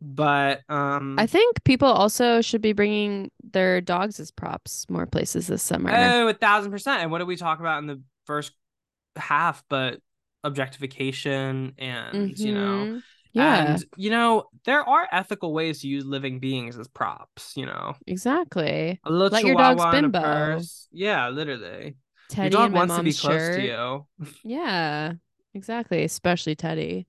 but um I think people also should be bringing their dogs as props more places this summer. Oh, a thousand percent. And what did we talk about in the first half? But objectification and you know, Mhm. Yeah, and you know, there are ethical ways to use living beings as props. You know, exactly. a little Let your dog's bimbo. Yeah, literally. Teddy your dog wants to be close shirt. to you. Yeah, exactly. Especially Teddy.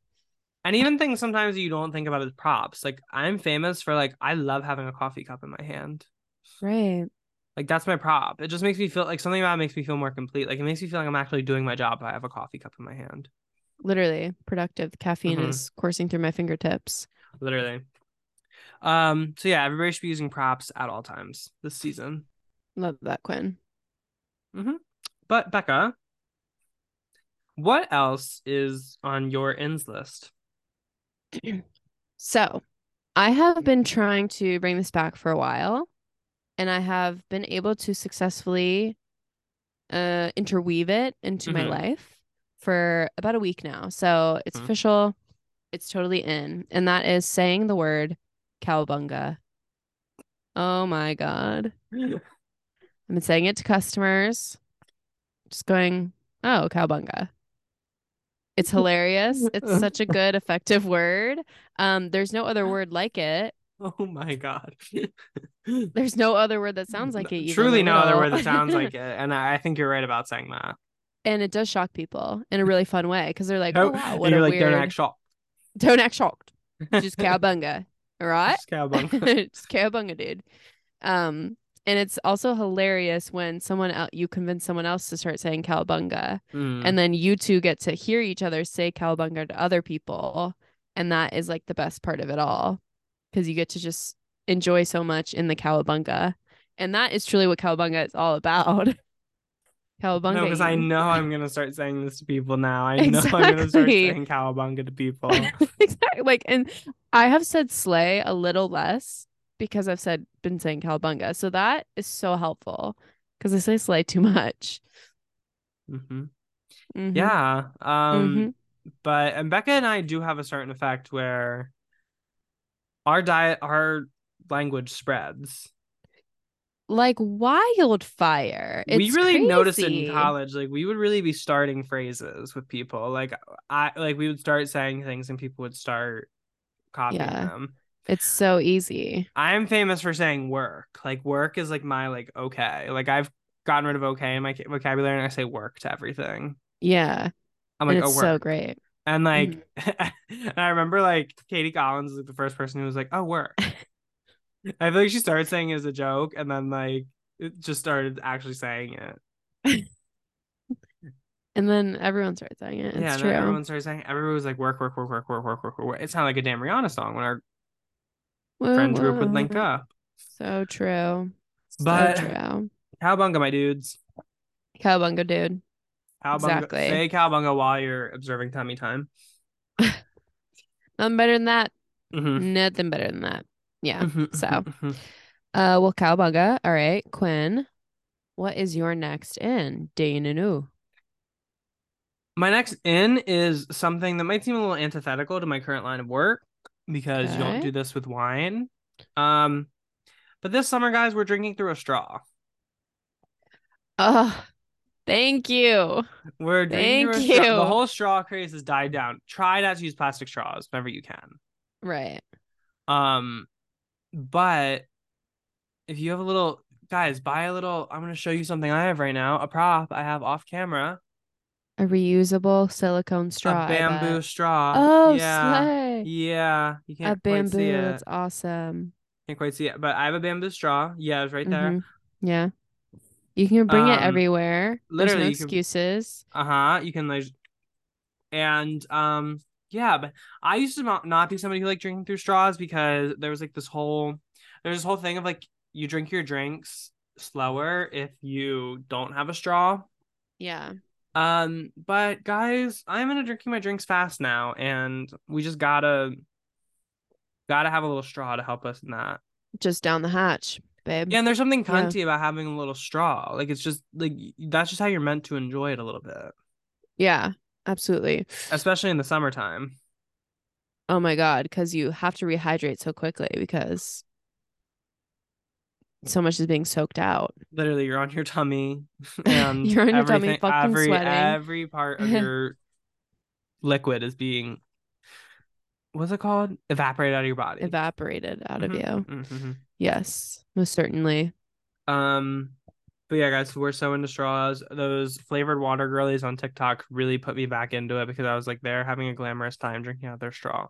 And even things sometimes you don't think about as props. Like I'm famous for like I love having a coffee cup in my hand. Right. Like that's my prop. It just makes me feel like something about it makes me feel more complete. Like it makes me feel like I'm actually doing my job if I have a coffee cup in my hand. Literally productive. Caffeine Mhm. is coursing through my fingertips. Literally. Um, so yeah, everybody should be using props at all times this season. Love that, Quinn. But Becca, What else is on your ins list? So, I have been trying to bring this back for a while, and I have been able to successfully uh interweave it into my Mhm. life for about a week now. So, it's Mhm. official. It's totally in, and that is saying the word cowabunga. Oh my god. I've been saying it to customers. Just going, "Oh, cowabunga." It's hilarious. It's such a good effective word. Um there's no other word like it. Oh my god. There's no other word that sounds like it. Truly no other word that sounds like it. And I think you're right about saying that. And it does shock people in a really fun way because they're like, Oh, "Oh wow, and what you're a like, weird." don't act shocked. Don't act shocked. Just cowabunga. All right. Just cowabunga. Just cowabunga, dude. Um, and it's also hilarious when someone else you convince someone else to start saying cowabunga, Mm. and then you two get to hear each other say cowabunga to other people, and that is like the best part of it all, because you get to just enjoy so much in the cowabunga, and that is truly what cowabunga is all about. cowabunga. No, because I know I'm gonna start saying this to people now. I know I'm gonna start saying cowabunga to people. exactly. Like, and I have said slay a little less because I've said been saying cowabunga. So that is so helpful because I say slay too much. hmm Mhm. Yeah. Um, Mhm. but and Becca and I do have a certain effect where our diet, our language spreads. Like wildfire. we It's really noticed it in college. Like we would really be starting phrases with people. Like I like we would start saying things and people would start copying Yeah. them. It's so easy. I'm famous for saying work. Like work is like my like okay. Like I've gotten rid of okay in my vocabulary and I say work to everything. Yeah. I'm and like, oh, work. so great. And like, mm-hmm. and I remember like Katie Collins was like the first person who was like, "Oh, work." I feel like she started saying it as a joke, and then like it just started actually saying it. And then everyone started saying it. It's yeah, true. everyone started saying. Everyone was like, "Work, work, work, work, work, work, work, work." It sounded like a damn Rihanna song when our Whoa, friends group would link up. So true. But- so true. Cowabunga, my dudes. Cowabunga, dude. Cowabunga. Exactly. Say cowabunga while you're observing tummy time. Nothing better than that. Mhm. Nothing better than that. Yeah. Mhm, So, mhm, mhm. uh, well. All right, Quinn. What is your next in? Dainanu. My next in is something that might seem a little antithetical to my current line of work because you don't do this with wine. Um, but this summer, guys, we're drinking through a straw. Oh, thank you. We're drinking Thank straw. The you. whole straw craze has died down. Try not to use plastic straws whenever you can. Right. Um, but if you have a little, guys, buy a little. I'm gonna show you something I have right now. A prop I have off camera. A reusable silicone straw. a bamboo straw. Oh, yeah, slay. yeah. You can't quite see bamboo. it. That's awesome. Can't quite see it, but I have a bamboo straw. Yeah, it's right there. Mhm. Yeah. You can bring it Um, everywhere. There's literally, no you can- excuses. Uh huh. You can like, and um, yeah. But I used to not, not be somebody who like drinking through straws because there was like this whole, there's this whole thing of like you drink your drinks slower if you don't have a straw. Yeah. Um, but guys, I'm into drinking my drinks fast now, and we just gotta, gotta have a little straw to help us in that. Just down the hatch, babe. Yeah, and there's something Yeah. cunty about having a little straw. Like it's just like that's just how you're meant to enjoy it a little bit, Yeah, absolutely. especially in the summertime. Oh my God, because you have to rehydrate so quickly because so much is being soaked out. Literally, you're on your tummy, and You're on your tummy, fucking every sweating. every part of your liquid is being what's it called? Evaporated out of your body. Evaporated out of Mhm, you. mhm, mhm. Yes, most certainly. Um, but yeah, guys, we're so into straws. Those flavored water girlies on TikTok really put me back into it because I was like, they're having a glamorous time drinking out their straw.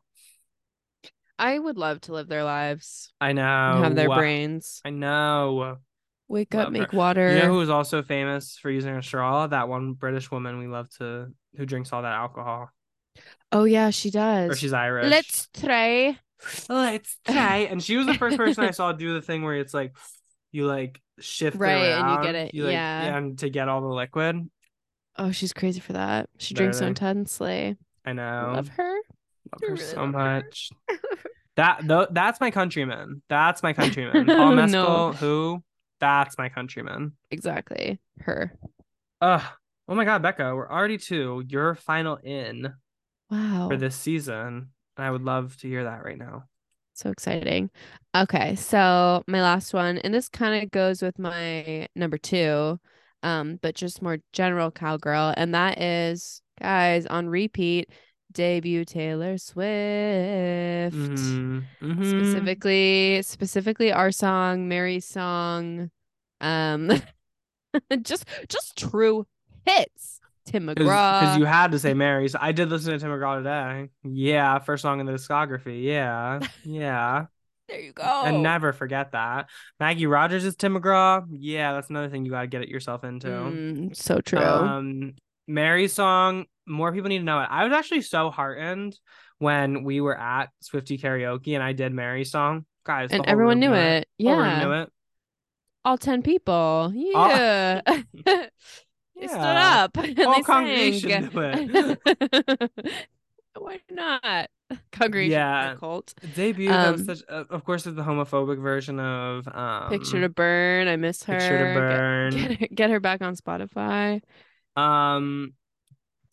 I would love to live their lives I know. have their brains. I know. Wake Love up, her. make water. You know who is also famous for using a straw? That one British woman we love to who drinks all that alcohol. oh yeah, she does. Or she's Irish. Let's try. let's try. And she was the first person I saw do the thing where it's like you like shift Right, and you get it, like, yeah. and to get all the liquid. Oh, she's crazy for that. She drinks so intensely. I know. Love her. Love her really so love her. much. That though that's my countryman. That's my countryman. Paul Oh, Mescal, no. who? That's my countryman. Exactly. Her. Ugh. Oh my god, Becca, we're already to your final in Wow. for this season. And I would love to hear that right now. So exciting. Okay, so my last one, and this kind of goes with my number two, um, but just more general cowgirl, and that is, guys, on repeat, debut Taylor Swift. Mhm, mhm. Specifically, specifically our song, Mary's song, um, just just true hits. Tim McGraw. Because you had to say Mary's. I did listen to Tim McGraw today. Yeah, first song in the discography. Yeah, yeah. there you go. And never forget that. Maggie Rogers is Tim McGraw. Yeah, that's another thing you got to get it yourself into. Mm, so true. Um, Mary's song, more people need to know it. I was actually so heartened when we were at Swifty karaoke and I did Mary's song. Guys, and everyone knew it. Room Yeah. knew it. all 10 people. Yeah. they stood Yeah. up and All they congregation sang. Why not? Congregation Yeah. cult. Debut Um, such uh, of course it's the homophobic version of um Picture to burn. I miss her. Picture to Get- Burn. Get, her, get her back on Spotify. Um,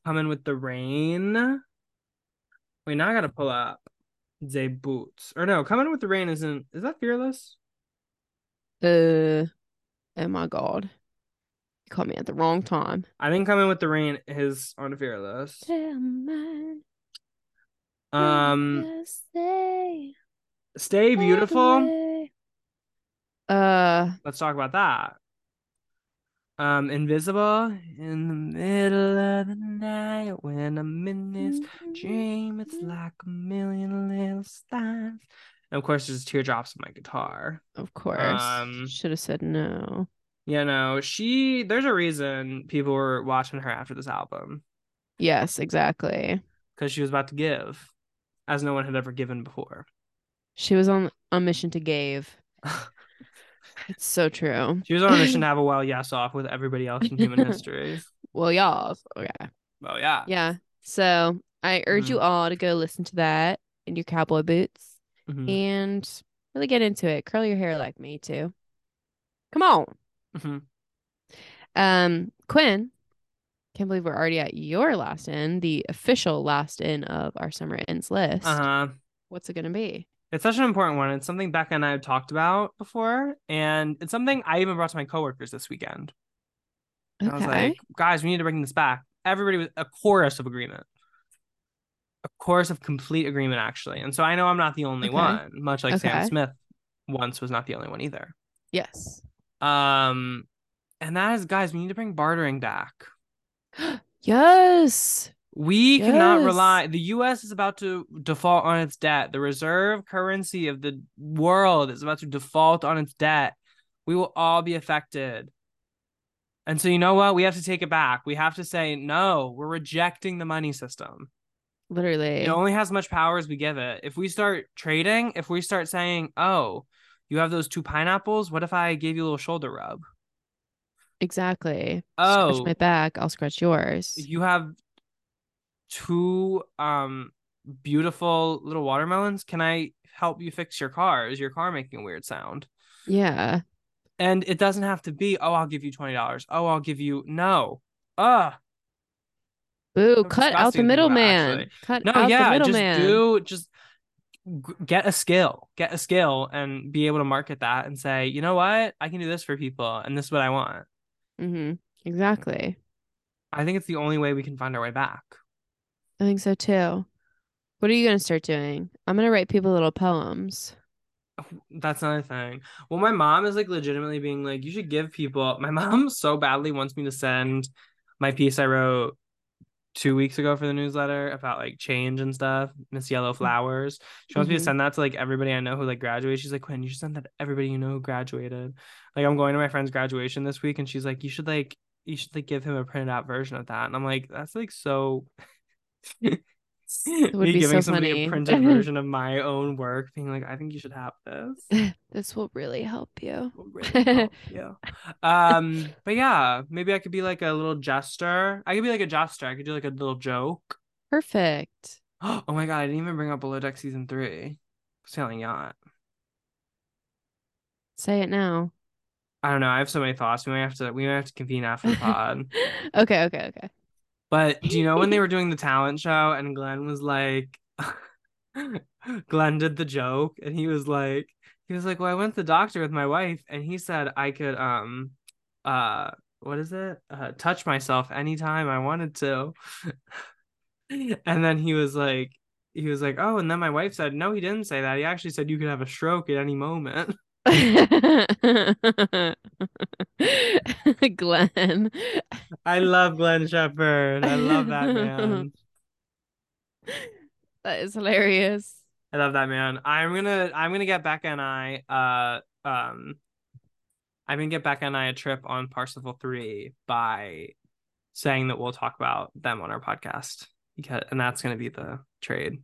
coming with the rain. Wait, now I gotta pull up Boots. Or no, coming with the rain isn't. Is that fearless? Uh, oh my God. You caught me at the wrong time. I think coming with the rain is on fearless. Tell mine, Um, just say Stay beautiful. away. Uh, Let's talk about that. Um, invisible in the middle of the night when I'm in this dream. It's like a million little stars. And of course, there's teardrops on my guitar. Of course. Um, Should have said no. You know, she there's a reason people were watching her after this album Yes, exactly. because she was about to give as no one had ever given before. She was on a mission to gave. It's so true. She was on a mission to have a well yes off with everybody else in human history. Well, y'all. Okay. Oh yeah. Yeah. So I urge you all to go listen to that in your cowboy boots Mhm, and really get into it. Curl your hair like me too. Come on. Mhm. Um, Quinn, can't believe we're already at your last in, the official last in of our summer ends list. Uh-huh. What's it gonna be? It's such an important one. It's something Becca and I have talked about before, and it's something I even brought to my coworkers this weekend. And I was like, guys, we need to bring this back. Everybody was a chorus of agreement. A chorus of complete agreement, actually. And so I know I'm not the only Okay. one, much like Sam Smith once was not the only one either. yes. Um, and that is, guys, we need to bring bartering back. Yes. We cannot rely. The US is about to default on its debt. The reserve currency of the world is about to default on its debt. We will all be affected. And so, you know what? We have to take it back. We have to say, no, we're rejecting the money system. Literally. It only has as much power as we give it. If we start trading, if we start saying, oh, you have those two pineapples, what if I gave you a little shoulder rub? Exactly. Oh. Scratch my back, I'll scratch yours. you have two um beautiful little watermelons can i help you fix your car is your car making a weird sound Yeah. and it doesn't have to be oh i'll give you $20 oh i'll give you no uh Boo, cut out the disgusting to think about, middleman. Cut no out yeah the just do just get a skill get a skill and be able to market that and say you know what i can do this for people and this is what i want Mm-hmm. Exactly. i think it's the only way we can find our way back I think so too. What are you gonna start doing? I'm gonna write people little poems. That's another thing. Well, my mom is like legitimately being like, you should give people. My mom so badly wants me to send my piece I wrote two weeks ago for the newsletter about like change and stuff, Miss Yellow Flowers. She wants me Mhm. to send that to like everybody I know who like graduated. She's like, Quinn, you should send that to everybody you know who graduated. Like, I'm going to my friend's graduation this week, and she's like, you should like, you should like give him a printed out version of that. And I'm like, that's like so. would Me be giving so somebody funny. a printed version of my own work, being like, I think you should have this. this will really help you. really help you. Um, but yeah, maybe I could be like a little jester. I could be like a jester. I could do like a little joke. Perfect. Oh my god, I didn't even bring up Below Deck season three. Sailing yacht. Say it now. I don't know. I have so many thoughts. We might have to. We might have to convene after the pod. okay, okay, okay. But do you know when they were doing the talent show and Glenn was like, Glenn did the joke and he was like, he was like, well, I went to the doctor with my wife and he said I could, um, uh, what is it? Uh, touch myself anytime I wanted to. and then he was like, he was like, oh, and then my wife said, no, he didn't say that. He actually said you could have a stroke at any moment. Glenn. I love Glenn Shephard. I love that man. That is hilarious. I love that man. I'm gonna I'm gonna get Becca and I uh um I'm gonna get Becca and I a trip on Parsifal 3 by saying that we'll talk about them on our podcast. Because and that's gonna be the trade.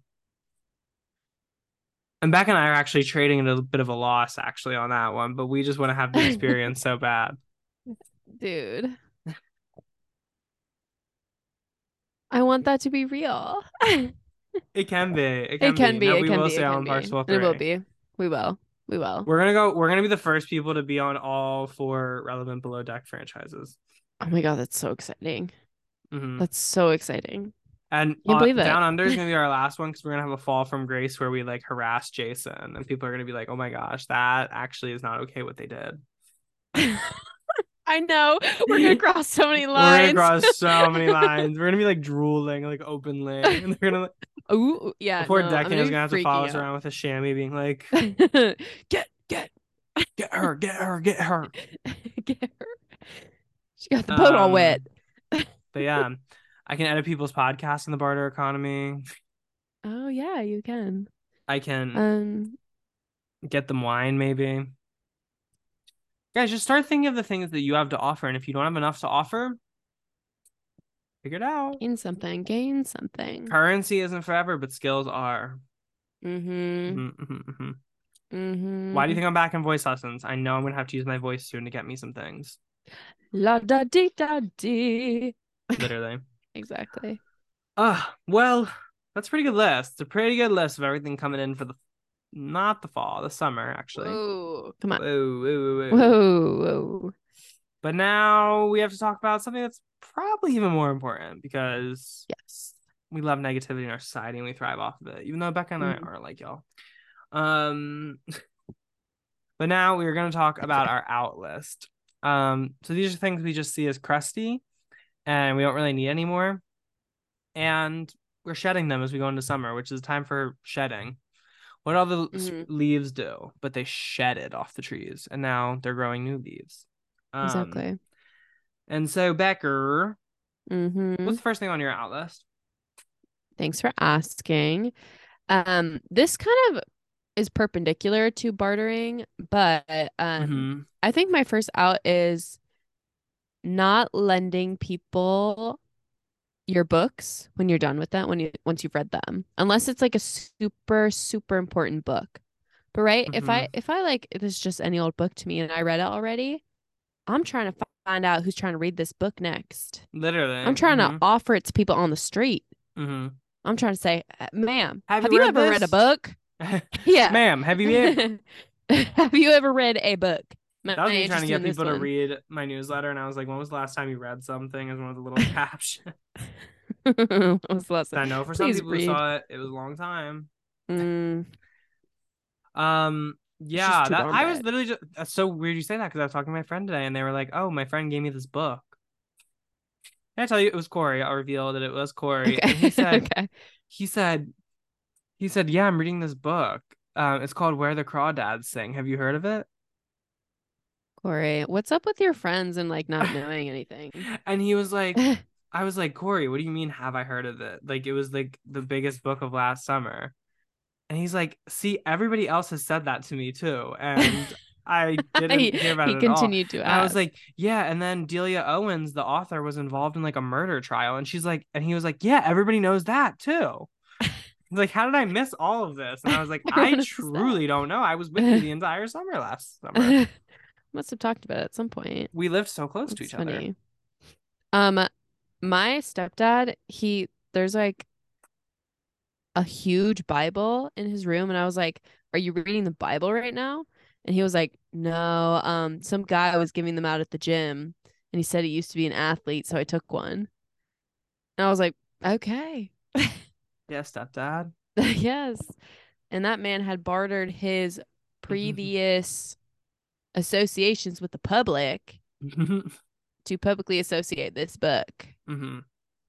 And Beck and I are actually trading at a bit of a loss actually on that one, but we just want to have the experience so bad. Dude. I want that to be real. It can be. It can, It can be. No, It we can will be. It on be. Parsifal And 3. It will be. We will. We will. We're gonna go. We're gonna be the first people to be on all four relevant below deck franchises. Oh my god, that's so exciting. Mhm. That's so exciting. And believe it. Down Under is gonna be our last one because we're gonna have a fall from grace where we like harass Jason, and people are gonna be like, "Oh my gosh, that actually is not okay what they did." I know. We're gonna cross so many lines. We're gonna cross so many lines. We're gonna be like drooling like openly, and they're gonna. Like, Ooh, yeah. poor no, deckhand is gonna have to follow us around with a chamois, being like, get, get, "Get her, get her, get her." get her. She got the boat all Um, wet. But yeah, I can edit people's podcasts in the barter economy. Oh yeah, you can. I can Um, get them wine, maybe. Guys, just start thinking of the things that you have to offer, and if you don't have enough to offer, figure it out. gain something. Gain something. Currency isn't forever, but skills are. Mm-hmm. Mhm, mhm, mhm. Mm-hmm. Why do you think I'm back in voice lessons? I know I'm gonna have to use my voice soon to get me some things. La da dee da dee. Literally. Exactly. Ah, well, that's a pretty good list. It's a pretty good list of everything coming in for the not the fall, the summer actually. Whoa. Come on. Whoa, whoa, whoa, whoa. Whoa. But now we have to talk about something that's probably even more important because Yes. we love negativity in our society and we thrive off of it, even though Becca and I Mhm. aren't like y'all. Um, but now we're going to talk about our out list. Um, so these are things we just see as crusty and we don't really need anymore. And we're shedding them as we go into summer, which is time for shedding. What all the Mhm. leaves do, but they shed it off the trees and now they're growing new leaves. Um, Exactly. And so, Becca, Mm-hmm. what's the first thing on your out list? Thanks for asking. Um, this kind of is perpendicular to bartering, but um, Mhm. I think my first out is not lending people your books when you're done with that when you once you've read them unless it's like a super super important book. But right if i if i like if it's just any old book to me and i read it already i'm trying to find out who's trying to read this book next. Literally. i'm trying to offer it to people on the street. Hmm i'm trying to say "Uh, ma'am Have have, you you, read ever read a book? Yeah. Ma'am, have you have you ever read a book That was me trying to get people to read my newsletter, and I was like, "When was the last time you read something?" As one of the little captions. What was the last I know for some Please people read. who saw it, it was a long time. Mm, Um, yeah, that I was literally just. That's so weird you say that because I was talking to my friend today, and they were like, "Oh, my friend gave me this book." Can I tell you it was Corey? I'll reveal that it was Corey. okay And he said, okay he said, he said, "Yeah, I'm reading this book. Um, it's called Where the Crawdads Sing. Have you heard of it?" Corey, what's up with your friends and like not knowing anything? And he was like, I was like, Corey, what do you mean have I heard of it? Like it was like the biggest book of last summer. And he's like, see, everybody else has said that to me too. And I didn't he, hear about he it at all. continued to And I was like, yeah. And then Delia Owens, the author, was involved in like a murder trial. And she's like, and he was like, yeah, everybody knows that too. Like, how did I miss all of this? And I was like, I truly don't know. I was with you the entire summer last summer. Must have talked about it at some point. We lived so close to That's each other. funny. Um, my stepdad, he there's like a huge Bible in his room, and I was like, "Are you reading the Bible right now?" And he was like, "No, um, some guy was giving them out at the gym, and he said he used to be an athlete, so I took one." And I was like, "Okay, Yeah, stepdad. yes." And that man had bartered his previous associations with the public hmm to publicly associate this book. hmm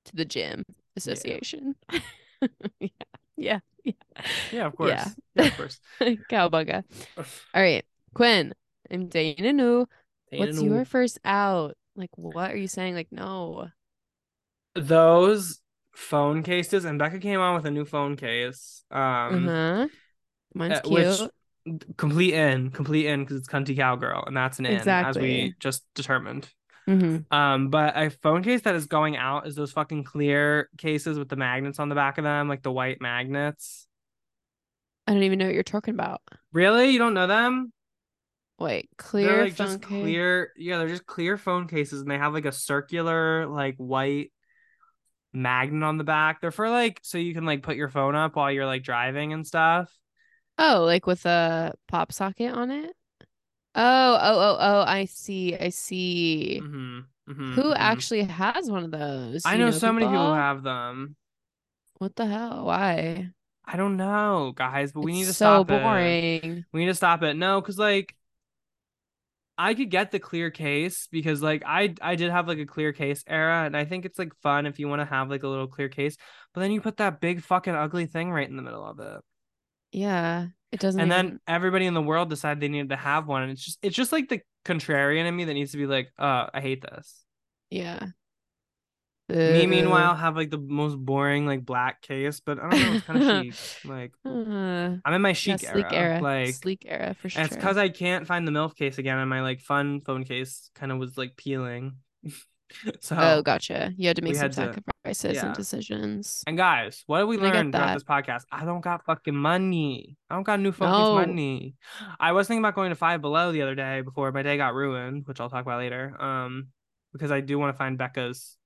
to the gym association. yeah. Yeah. Yeah. Yeah, of course. Yeah. Yeah, of course. Cowabunga. All right. Quinn, I'm dating new. What's Dana your first out? Like, what are you saying? Like, no. those phone cases and Becca came on with a new phone case. Um uh-huh. Mine's uh, cute. which complete in, complete in because it's cunty cowgirl and that's an in as we just determined. hmm Um, but a phone case that is going out is those fucking clear cases with the magnets on the back of them, like the white magnets. I don't even know what you're talking about. Really? You don't know them? Wait, clear they're like phone just case? clear. Yeah, they're just clear phone cases, and they have like a circular, like white magnet on the back. They're for like so you can like put your phone up while you're like driving and stuff. Oh, like with a pop socket on it? Oh, oh, oh, oh, I see. I see. Mm-hmm. Mm-hmm, Who mhm. actually has one of those? I you know, so many people who people? have them. What the hell? Why? I don't know, guys, but we It's need to so stop it. boring. We need to stop it. No, because like I could get the clear case because like I I did have like a clear case era, and I think it's like fun if you want to have like a little clear case, but then you put that big fucking ugly thing right in the middle of it. Yeah, it doesn't. And even... then everybody in the world decided they needed to have one, and it's just it's just like the contrarian in me that needs to be like, uh, I hate this. yeah. Me, meanwhile, have like the most boring like black case, but I don't know, it's kind of chic. Like Uh, I'm in my yeah, chic sleek era. era, Like sleek era for sure. And it's because I can't find the MILF case again, and my like fun phone case kind of was like peeling. so, Oh, gotcha. You had to make some sacrifices yeah. and decisions. and guys, what did we learn get learned throughout that. this podcast? I don't got fucking money. I don't got new phone No. money. I was thinking about going to Five Below the other day before my day got ruined, which I'll talk about later. Um, because I do want to find Becca's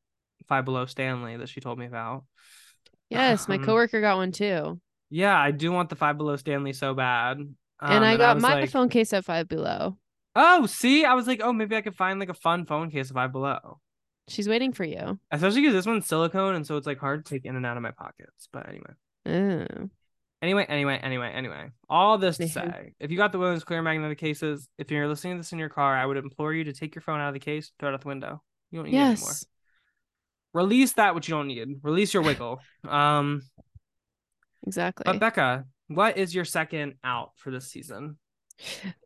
Five Below Stanley that she told me about. Yes, my Um, coworker got one too, Yeah, I do want the Five Below Stanley so bad. Um, and I got was my like, phone case at Five Below. Oh, see, I was like, oh, maybe I could find like a fun phone case of Five Below. She's waiting for you. Especially because this one's silicone, and so it's like hard to take in and out of my pockets. But anyway, anyway, anyway, anyway, anyway. All this to say, if you got the Williams clear magnetic cases, if you're listening to this in your car, I would implore you to take your phone out of the case, throw it out the window. You don't need it anymore. Release that which you don't need. Release your wiggle. Um, Exactly. but Becca, what is your second out for this season?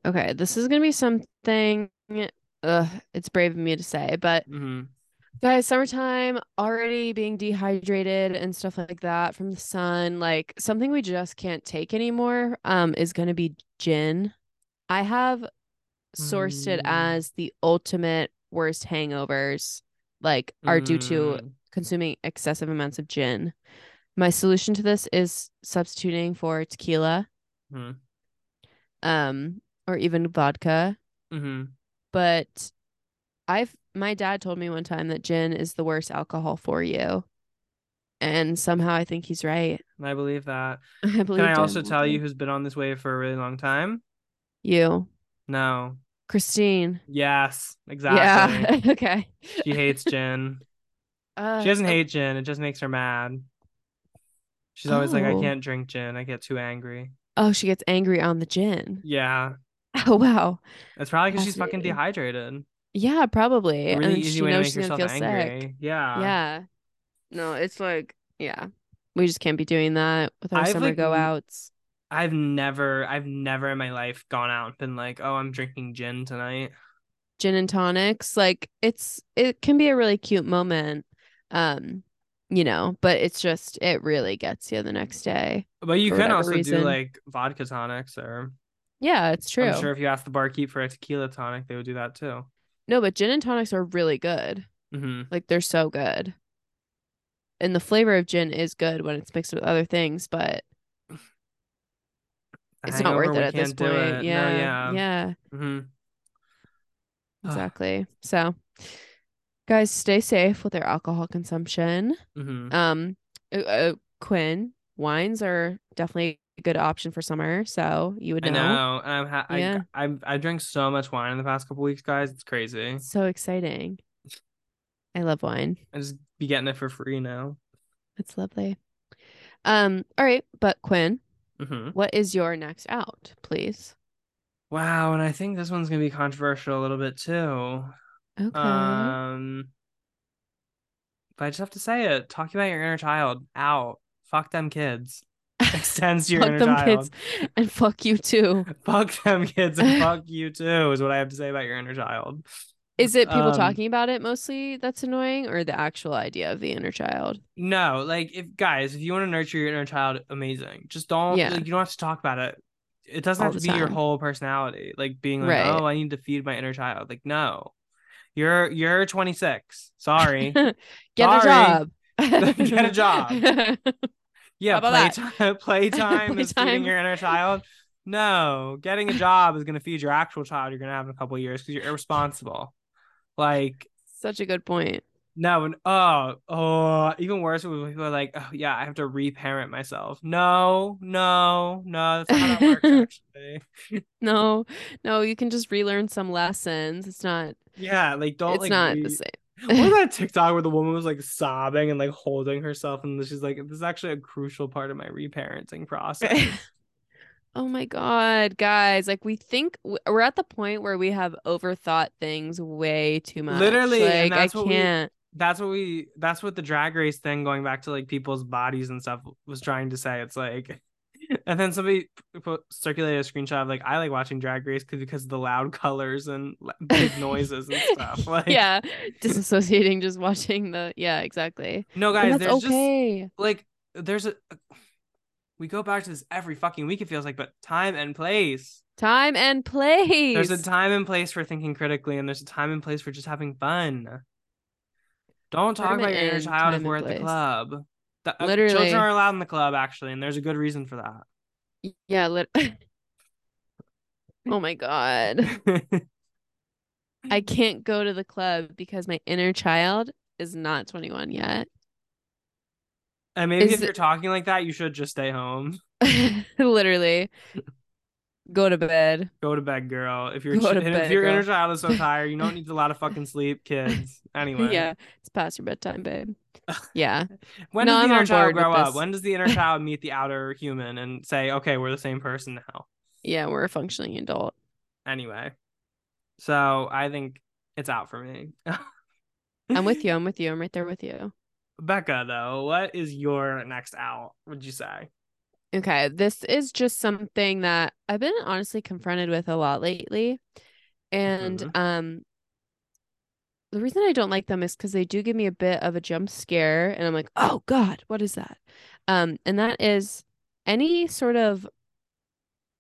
Okay, this is gonna be something. Ugh, it's brave of me to say, but hmm guys, summertime already being dehydrated and stuff like that from the sun, like something we just can't take anymore. Um, is gonna be gin. I have sourced it Mm. as the ultimate worst hangovers, like are due to Mm. consuming excessive amounts of gin. My solution to this is substituting for tequila, Mhm. um, or even vodka. hmm but I've my dad told me one time that gin is the worst alcohol for you. And somehow I think he's right. I believe that. I believe Can I also tell you who's been on this wave for a really long time? you, No. Christine. Yes, exactly. Yeah. okay. She hates gin. Uh, She doesn't oh, hate gin. It just makes her mad. She's always like, I Oh. can't drink gin. I get too angry. Oh, she gets angry on the gin. Yeah. Oh wow. It's probably because she's fucking dehydrated. Yeah, probably. And really then easy she way to make she's gonna yourself feel angry. sick. Yeah. Yeah. No, it's like yeah. We just can't be doing that with our I've, summer like, go outs. I've never, I've never in my life gone out and been like, oh, I'm drinking gin tonight. gin and tonics like it's it can be a really cute moment um you know but it's just it really gets you the next day But you can also do like vodka tonics, or yeah it's true I'm sure if you ask the barkeep for a tequila tonic, they would do that too. No but gin and tonics are really good hmm like they're so good and the flavor of gin is good when it's mixed with other things, but it's not worth it at this point. it. No, Yeah. yeah. Yeah. hmm Exactly. So, guys, stay safe with their alcohol consumption. hmm Um, uh, uh, Quinn, wines are definitely good option for summer. So you would I know. know. I'm ha- Yeah. I I I drank so much wine in the past couple weeks, guys. It's crazy. So exciting. I love wine. I just be getting it for free now. It's lovely. Um, all right, but Quinn, hmm what is your next out, please? Wow, and I think this one's gonna be controversial a little bit too. Okay. Um, but I just have to say it. Talking about your inner child. Out. Fuck them kids. Extends to your fuck inner them child. kids and fuck you too. Fuck them kids and fuck you too. Is what I have to say about your inner child. Is it people Um, talking about it mostly that's annoying or the actual idea of the inner child? No, like if guys, if you want to nurture your inner child, amazing. Just don't Yeah. like you don't have to talk about it. It doesn't All have to be your whole personality. Like being like, Right. oh, I need to feed my inner child. Like, no. You're you're 26. Sorry. Get Sorry. a job. Get a job. Yeah, playtime playtime is Playtime. feeding your inner child. No, getting a job is gonna feed your actual child you're gonna have in a couple of years because you're irresponsible. Like, Such a good point. no, and oh, oh, even worse when people are like, oh yeah, I have to reparent myself. No, no, no, that's not how that works actually. No, no, you can just relearn some lessons. It's not Yeah, like don't it's like not re- the same. What was that TikTok where the woman was like sobbing and like holding herself, and she's like, "This is actually a crucial part of my reparenting process." Oh my God, guys. Like, we think we're at the point where we have overthought things way too much. Literally, Like, I can't. that's what we that's what the drag race thing going back to like people's bodies and stuff was trying to say it's like and then somebody put, circulated a screenshot of like i like watching drag Race because of the loud colors and big noises and stuff like yeah. Disassociating, just watching the. Yeah, exactly. no guys there's just okay. like there's a we go back to this every fucking week it feels like but time and place Time and place. there's a time and place for thinking critically and there's a time and place for just having fun don't talk about your inner child if we're at the club Uh, Literally. children are allowed in the club actually and there's a good reason for that Yeah. Lit- oh my God. I can't go to the club because my inner child is not 21 yet. and maybe Is if you're talking like that you should just stay home Literally. Go to bed. go to bed girl if your Go to if bed, your inner child is so tired you don't need a lot of fucking sleep kids anyway Yeah. It's past your bedtime, babe. Yeah. when No, does I'm the inner child grow up this. when does the inner child meet the outer human and say okay we're the same person now Yeah. We're a functioning adult. anyway so i think it's out for me I'm with you. I'm with you. I'm right there with you. becca though what is your next out would you say Okay. This is just something that I've been honestly confronted with a lot lately. And Mhm. um the reason I don't like them is because they do give me a bit of a jump scare and I'm like, oh God, what is that? Um, and that is any sort of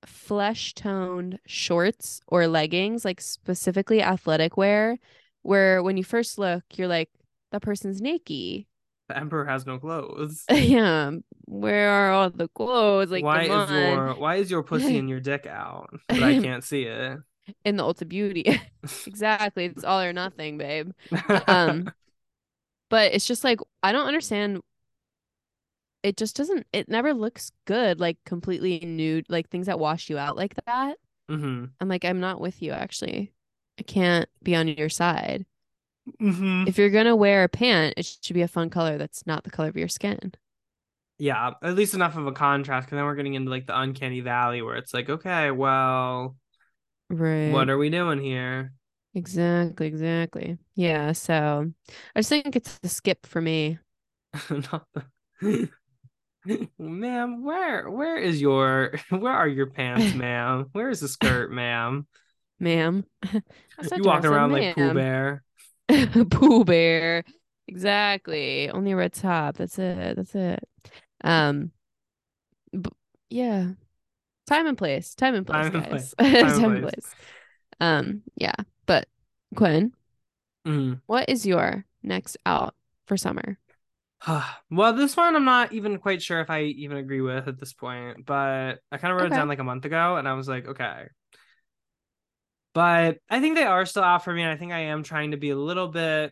flesh toned shorts or leggings, like specifically athletic wear, where when you first look, you're like, that person's naked. The emperor has no clothes yeah, where are all the clothes? Like, why is on. your why is your pussy and your dick out but i can't see it in the Ulta Beauty. exactly. It's all or nothing, babe. Um but it's just like I don't understand it just doesn't it never looks good like completely nude like things that wash you out like that. hmm I'm like I'm not with you actually. I can't be on your side. Hmm If you're going to wear a pant, it should be a fun color that's not the color of your skin. yeah at least enough of a contrast because then we're getting into like the uncanny valley where it's like okay well Right. what are we doing here Exactly, exactly. Yeah, so I just think it's a skip for me. Not the- ma'am where where is your where are your pants ma'am where is the skirt ma'am Ma'am. You walking around like Pooh Bear Pooh Bear. Exactly. Only a red top. That's it. That's it. Um b- yeah. Time and place. Time and place, Time and guys. place. Time Time and and place. place. Um, yeah. But Quinn, Mhm. what is your next out for summer? well, this one I'm not even quite sure if I even agree with at this point, but I kind of wrote Okay. it down like a month ago and I was like, okay. But I think they are still out for me, and I think I am trying to be a little bit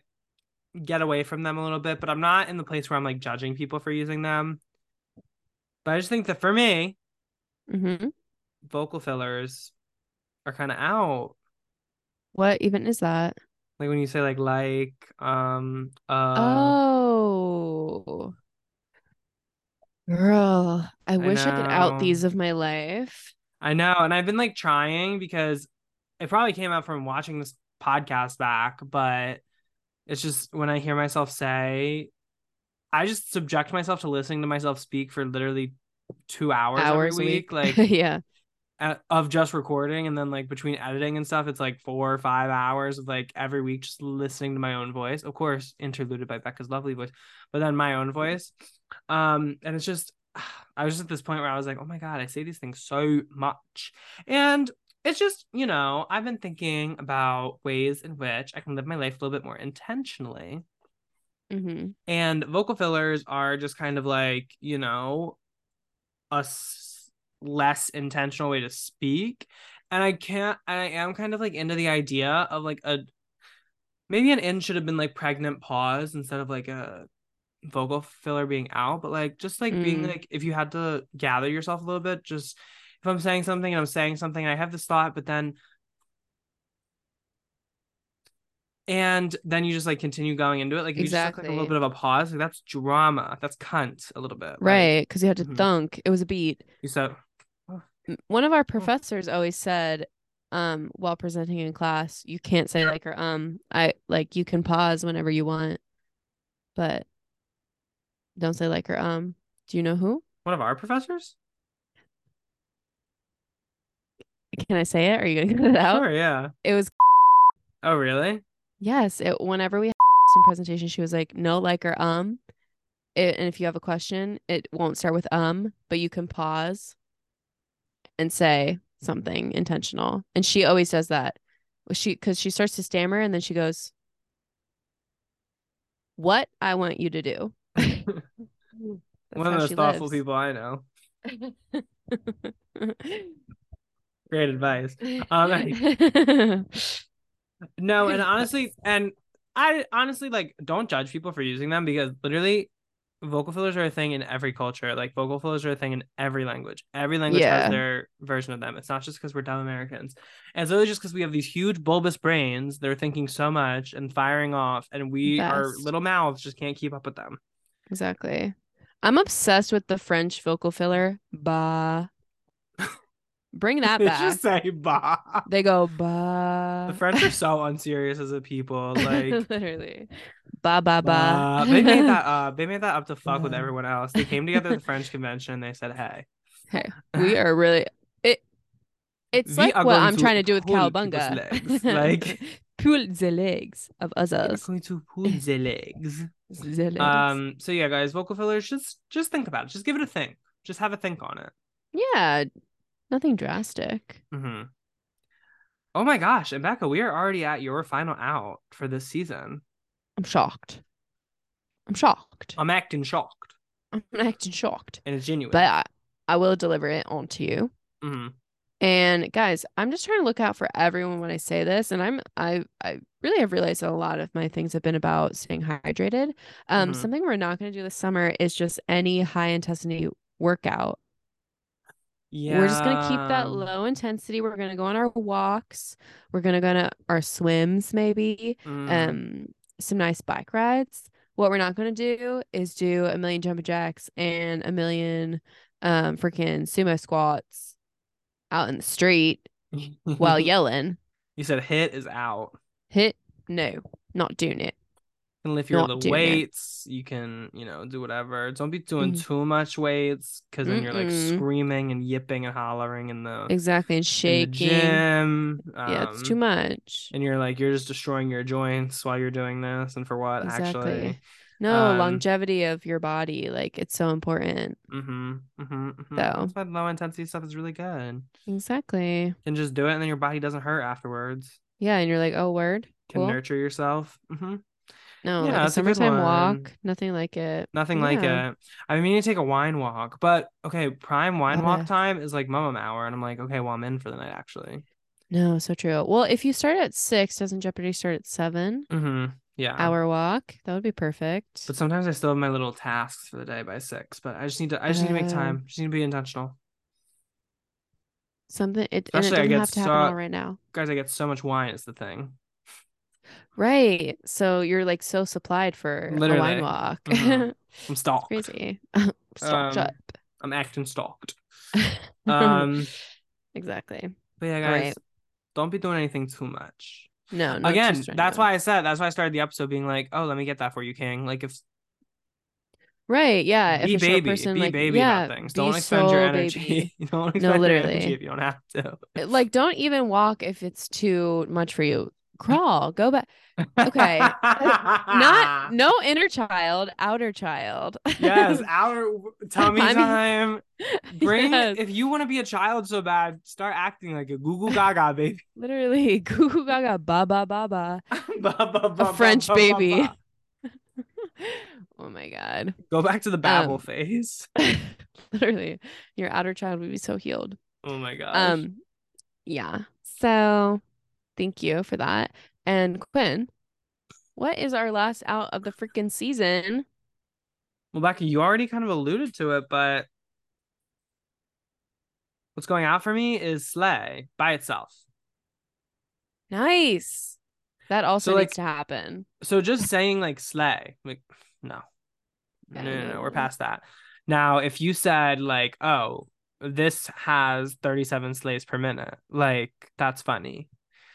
get away from them a little bit, but I'm not in the place where I'm like judging people for using them. But I just think that for me, mm-hmm. vocal fillers are kind of out. What even is that? Like when you say like like um uh oh, girl, I wish I could out these of my life. I know, and I've been like trying because it probably came out from watching this podcast back, but it's just when I hear myself say, I just subject myself to listening to myself speak for literally two hours, Hours every week, week, like yeah, of just recording, and then like between editing and stuff, it's like four or five hours of like every week just listening to my own voice. Of course, interluded by Becca's lovely voice, but then my own voice. Um, and it's just I was just at this point where I was like, oh my god, I say these things so much, and it's just you know I've been thinking about ways in which I can live my life a little bit more intentionally. hmm And vocal fillers are just kind of like, you know, a s- less intentional way to speak. And I can't, and I am kind of like into the idea of like a maybe an in should have been like pregnant pause instead of like a vocal filler being out, but like just like being Mm. like if you had to gather yourself a little bit, just if I'm saying something and I'm saying something and I have this thought, but then and then you just like continue going into it. Like if you just took like a little bit of a pause, like that's drama. That's cunt a little bit. Right, because you had to Mhm. thunk. It was a beat. you said M- One of our professors always said, um, while presenting in class, you can't say like or um. I like you can pause whenever you want, but don't say like or um. Do you know who? one of our professors? Can I say it? Are you gonna cut it out? Sure, yeah. It was Oh, really? yes. It whenever we had in presentation, she was like, no like or um. It, and if you have a question, it won't start with um, but you can pause and say something intentional. And she always does that. She because she starts to stammer and then she goes, "What I want you to do." One of those thoughtful lives. people I know. Great advice. Um, no, and honestly, and I honestly like don't judge people for using them because literally vocal fillers are a thing in every culture. Like vocal fillers are a thing in every language. Every language Yeah. has their version of them. It's not just because we're dumb Americans. And it's really just because we have these huge bulbous brains They're thinking so much and firing off, and we our little mouths just can't keep up with them. exactly. I'm obsessed with the French vocal filler. Ba. Bring that back. They just say bah. They go ba. The French are so unserious as a people. Like literally. Ba ba ba. bah. they made that uh they made that up to fuck with everyone else. They came together at the French convention and they said, Hey, Hey, we are really it. It's We like what I'm trying to do with cowabunga. like- pull the legs of others. going to pull the legs. The legs. Um so yeah guys, vocal fillers, just just think about it. Just give it a think. Just have a think on it. yeah, nothing drastic. Mm-hmm. Oh my gosh, and Becca, we are already at your final out for this season. I'm shocked. I'm shocked. I'm acting shocked. I'm acting shocked, And it's genuine. but I, I will deliver it onto you. Mhm. And guys, I'm just trying to look out for everyone when I say this. And I'm I I really have realized that a lot of my things have been about staying hydrated. Um, Mhm. something we're not going to do this summer is just any high intensity workout. Yeah. We're just gonna keep that low intensity. We're gonna go on our walks. We're gonna go on our swims, maybe. Mm. Um, some nice bike rides. What we're not gonna do is do a million jumping jacks and a million um freaking sumo squats out in the street while yelling. You said hit is out. Hit no, not doing it. Can lift your little doing it. weights. You can, you know, do whatever. Don't be doing Mhm. too much weights because then you're like screaming and yipping and hollering in the, Exactly, and shaking. gym. yeah, it's um, too much. And you're like, you're just destroying your joints while you're doing this. And for what, Exactly. actually? No, um, longevity of your body, like it's so important. Mm-hmm. Mm-hmm. mm-hmm. So. That's why low intensity stuff is really good. Exactly. And just do it and then your body doesn't hurt afterwards. Yeah, and you're like, oh, word, can cool. nurture yourself. hmm No, Yeah, like a it's a good summertime walk. Nothing like it. Nothing like it. I mean, to take a wine walk, but okay, prime wine walk time is like mum hour, and I'm like, okay, well, I'm in for the night actually. No, so true. Well, if you start at six, doesn't Jeopardy start at seven? Mm-hmm. Yeah. Hour walk. That would be perfect. But sometimes I still have my little tasks for the day by six. But I just need to. I just need to make time. Just need to be intentional, Something it and it Especially I doesn't get have to happen so- all right now. guys. I get so much wine. It's the thing. Right. So you're like so supplied for a Literally. wine walk. Mhm. I'm stalked. Crazy. Stocked Um, up. I'm acting stalked. Um. exactly. But yeah, All right. guys, don't be doing anything too much. No, Again, that's why I said. That's why I started the episode being like, "Oh, let me get that for you, King." Like, if Right. Yeah. be if a baby, person be like baby yeah, about things. Don't expend your energy. baby. You don't expend your literally. energy if you don't have to. Like don't even walk if it's too much for you. Crawl. Go back. Okay. Not no inner child, outer child. yes, our tummy I mean- time. Bring Yes. if you want to be a child so bad, start acting like a Google Gaga baby. Literally. Goo goo gaga ba ba ba ba. Ba, ba, ba, A French ba, ba, ba, baby. ba. oh my god. Go back to the babble Um, phase. Literally. Your outer child would be so healed. Oh my gosh. Um yeah. So thank you for that. And Quinn, what is our last out of the freaking season? Well, Becky, you already kind of alluded to it, but what's going out for me is Slay by itself. Nice. That also So, needs like- to happen. So just saying like Slay, like no, no, no, no, we're past that. Now, if you said like, oh, this has 37 slays per minute, like that's funny.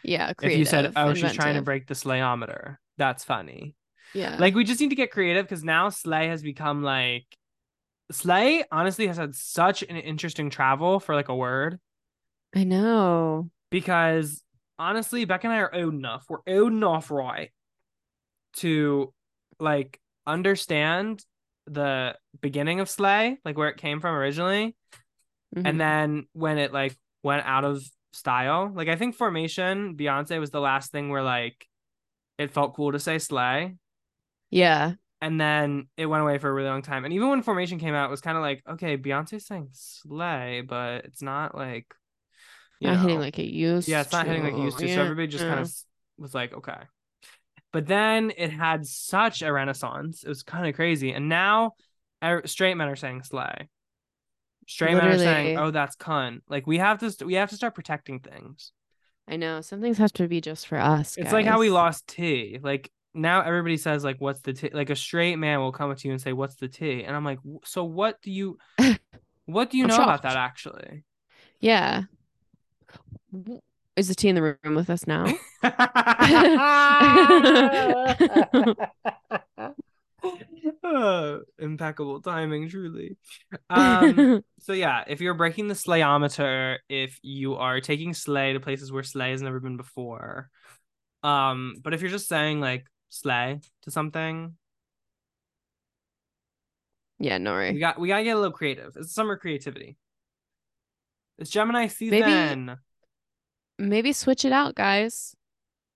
Yeah, if you said, creative, oh, she's trying to break the slayometer, that's funny. Yeah. Like we just need to get creative because now Slay has become like Slay honestly has had such an interesting travel for like a word I know. because honestly, Beck and I are old enough. We're old enough, right, to like understand the beginning of Slay, like where it came from originally, Mhm. and then when it like went out of style. Like I think Formation, Beyonce was the last thing where like it felt cool to say Slay. yeah. and then it went away for a really long time. And even when Formation came out, it was kind of like, okay, Beyonce's saying slay, but it's not like, you Not know, hitting like it used yeah, it's not hitting like it used to. Yeah, So everybody just kind of was like, okay. But then it had such a renaissance. It was kind of crazy. And now er- straight men are saying slay. Straight men are saying, oh, that's cunt. Like we have to, st- we have to start protecting things. I know. Some things have to be just for us. It's like how we lost T. Like now everybody says like what's the T? Like a straight man will come up to you and say what's the T? And I'm like, so what do you what do you know about that actually? Yeah. Is the tea in the room with us now? Oh, impeccable timing, truly. Um, so yeah, if you're breaking the slayometer, if you are taking slay to places where slay has never been before, um, but if you're just saying like slay to something, yeah, no we got we gotta get a little creative. It's summer creativity. It's Gemini season. Maybe switch it out, guys,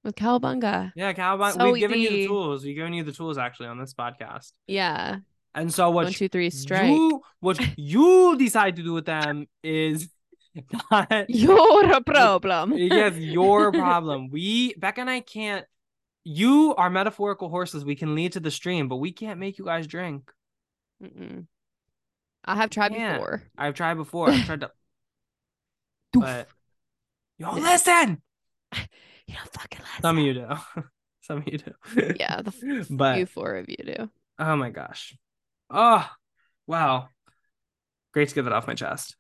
with cowabunga. Yeah, Cowabunga. So We've given you the tools. We've given you the tools actually on this podcast. Yeah. And so what One, two, three, strike. you what you decide to do with them is not Your problem. yes, your problem. We Becca and I can't you are metaphorical horses. We can lead to the stream, but we can't make you guys drink. Mm-mm. I have tried before. I've tried before. I've tried to but don't listen. You don't fucking. Some of you do. Some of you do. Yeah, the f- But- you four of you do. Oh my gosh. Oh, wow. Great to get that off my chest.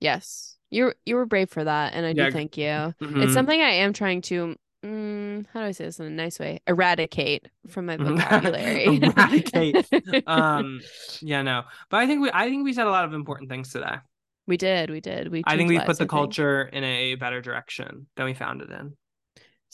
Yes, you you were brave for that, and I Yeah, do thank you. Mhm. It's something I am trying to. Mm, how do I say this in a nice way? Eradicate from my vocabulary. Eradicate. um, yeah, no. But I think we I think we said a lot of important things today. we did, we did. We. I think we put the I think. culture in a better direction than we found it in.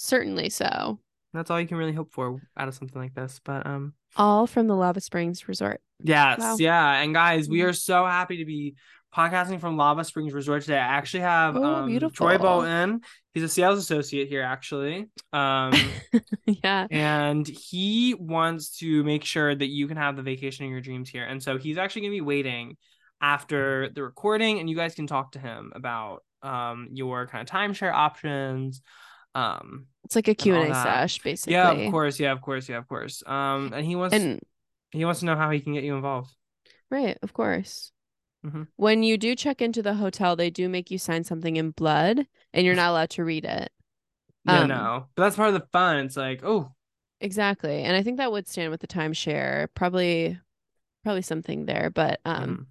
Certainly so. That's all you can really hope for out of something like this. But um All from the Lava Springs Resort. yes, Wow. yeah. And guys, we Mhm. are so happy to be podcasting from Lava Springs Resort today. I actually have Oh, um, Troy. Bolton. He's a sales associate here, actually. Um, yeah. and he wants to make sure that you can have the vacation of your dreams here. And so he's actually going to be waiting after the recording, and you guys can talk to him about um your kind of timeshare options. Um, It's like a Q&A that. sesh, basically. yeah, of course, yeah, of course, yeah, of course. Um, and he wants And he wants to know how he can get you involved. right, of course. Mhm. When you do check into the hotel, they do make you sign something in blood, and you're not allowed to read it. Yeah, Um, no, but that's part of the fun. It's like, oh, Exactly. And I think that would stand with the timeshare. Probably probably something there, but um, mm,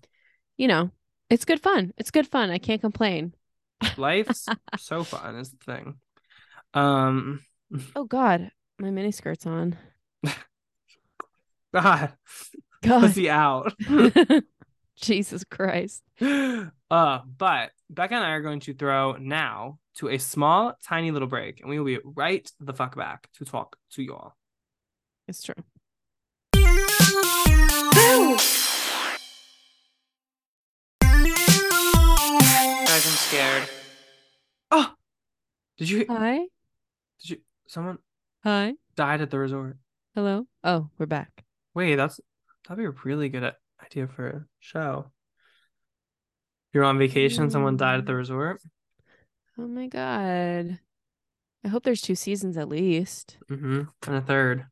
you know, it's good fun. It's good fun. I can't complain. life's so fun is the thing. Um, Oh god, my mini skirt's on. God, God. pussy out. Jesus Christ. uh, but Becca and I are going to throw now to a small, tiny little break, and we will be right the fuck back to talk to you all. It's true. Guys, I'm scared. Oh, did you? Hi. Someone Hi. died at the resort. Hello. Oh, we're back. Wait, that's that'd be a really good idea for a show. You're on vacation, someone died at the Mm. resort. Oh my god. I hope there's two seasons at least. Mm-hmm. And a third.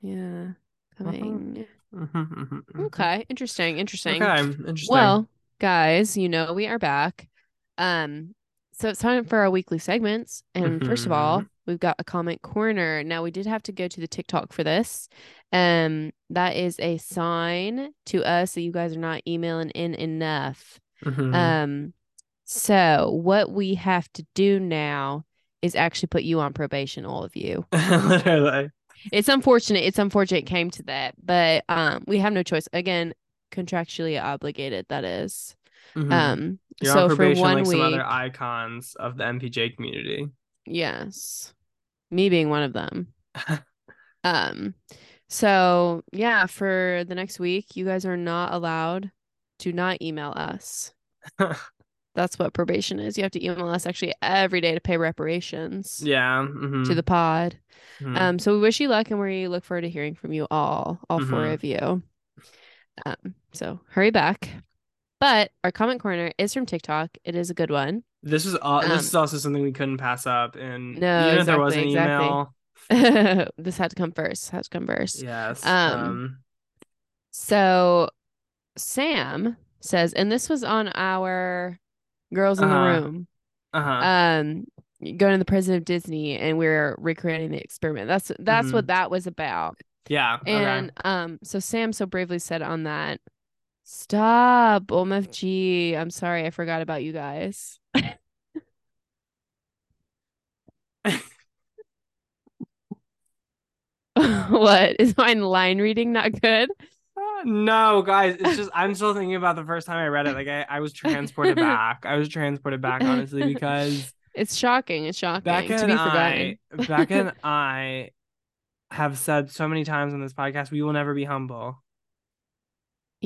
Yeah. Coming. Mm-hmm. Okay. Interesting. Interesting. Okay. Interesting. Well, guys, you know we are back. Um, so it's time for our weekly segments. And first of all, Mhm. we've got a comment corner. Now we did have to go to the TikTok for this. Um, that is a sign to us that you guys are not emailing in enough. Mhm. Um, so what we have to do now is actually put you on probation, all of you. Literally. It's unfortunate. It's unfortunate it came to that, but um, we have no choice. Again, contractually obligated. That is. Mhm. Um, You're so on for one like week, some other icons of the MPJ community. yes, me being one of them. Um, so yeah, for the next week, you guys are not allowed to not email us. That's what probation is. You have to email us actually every day to pay reparations yeah. mhm, to the pod. mhm. Um, so we wish you luck and we look forward to hearing from you all, all four Mhm. of you. Um, so hurry back. But our comment corner is from TikTok. It is a good one. this is all. um, this is also something we couldn't pass up. And No, even if there was an exactly, exactly. email, this had to come first. Had to come first. yes. Um, Um. So Sam says, and this was on our Girls in Uh-huh. the Room. Uh huh. Um, going to the president of Disney, and we are recreating the experiment. That's that's Mhm. what that was about. yeah. Okay. And um, so Sam so bravely said on that, "Stop, OMFG. I'm sorry, I forgot about you guys." what is my line reading not good? Uh, No, guys, it's just I'm still thinking about the first time I read it. Like I, I was transported back. I was transported back, honestly, because It's shocking. It's shocking Becca to be forgotten. I, Becca and I have said so many times on this podcast, we will never be humble.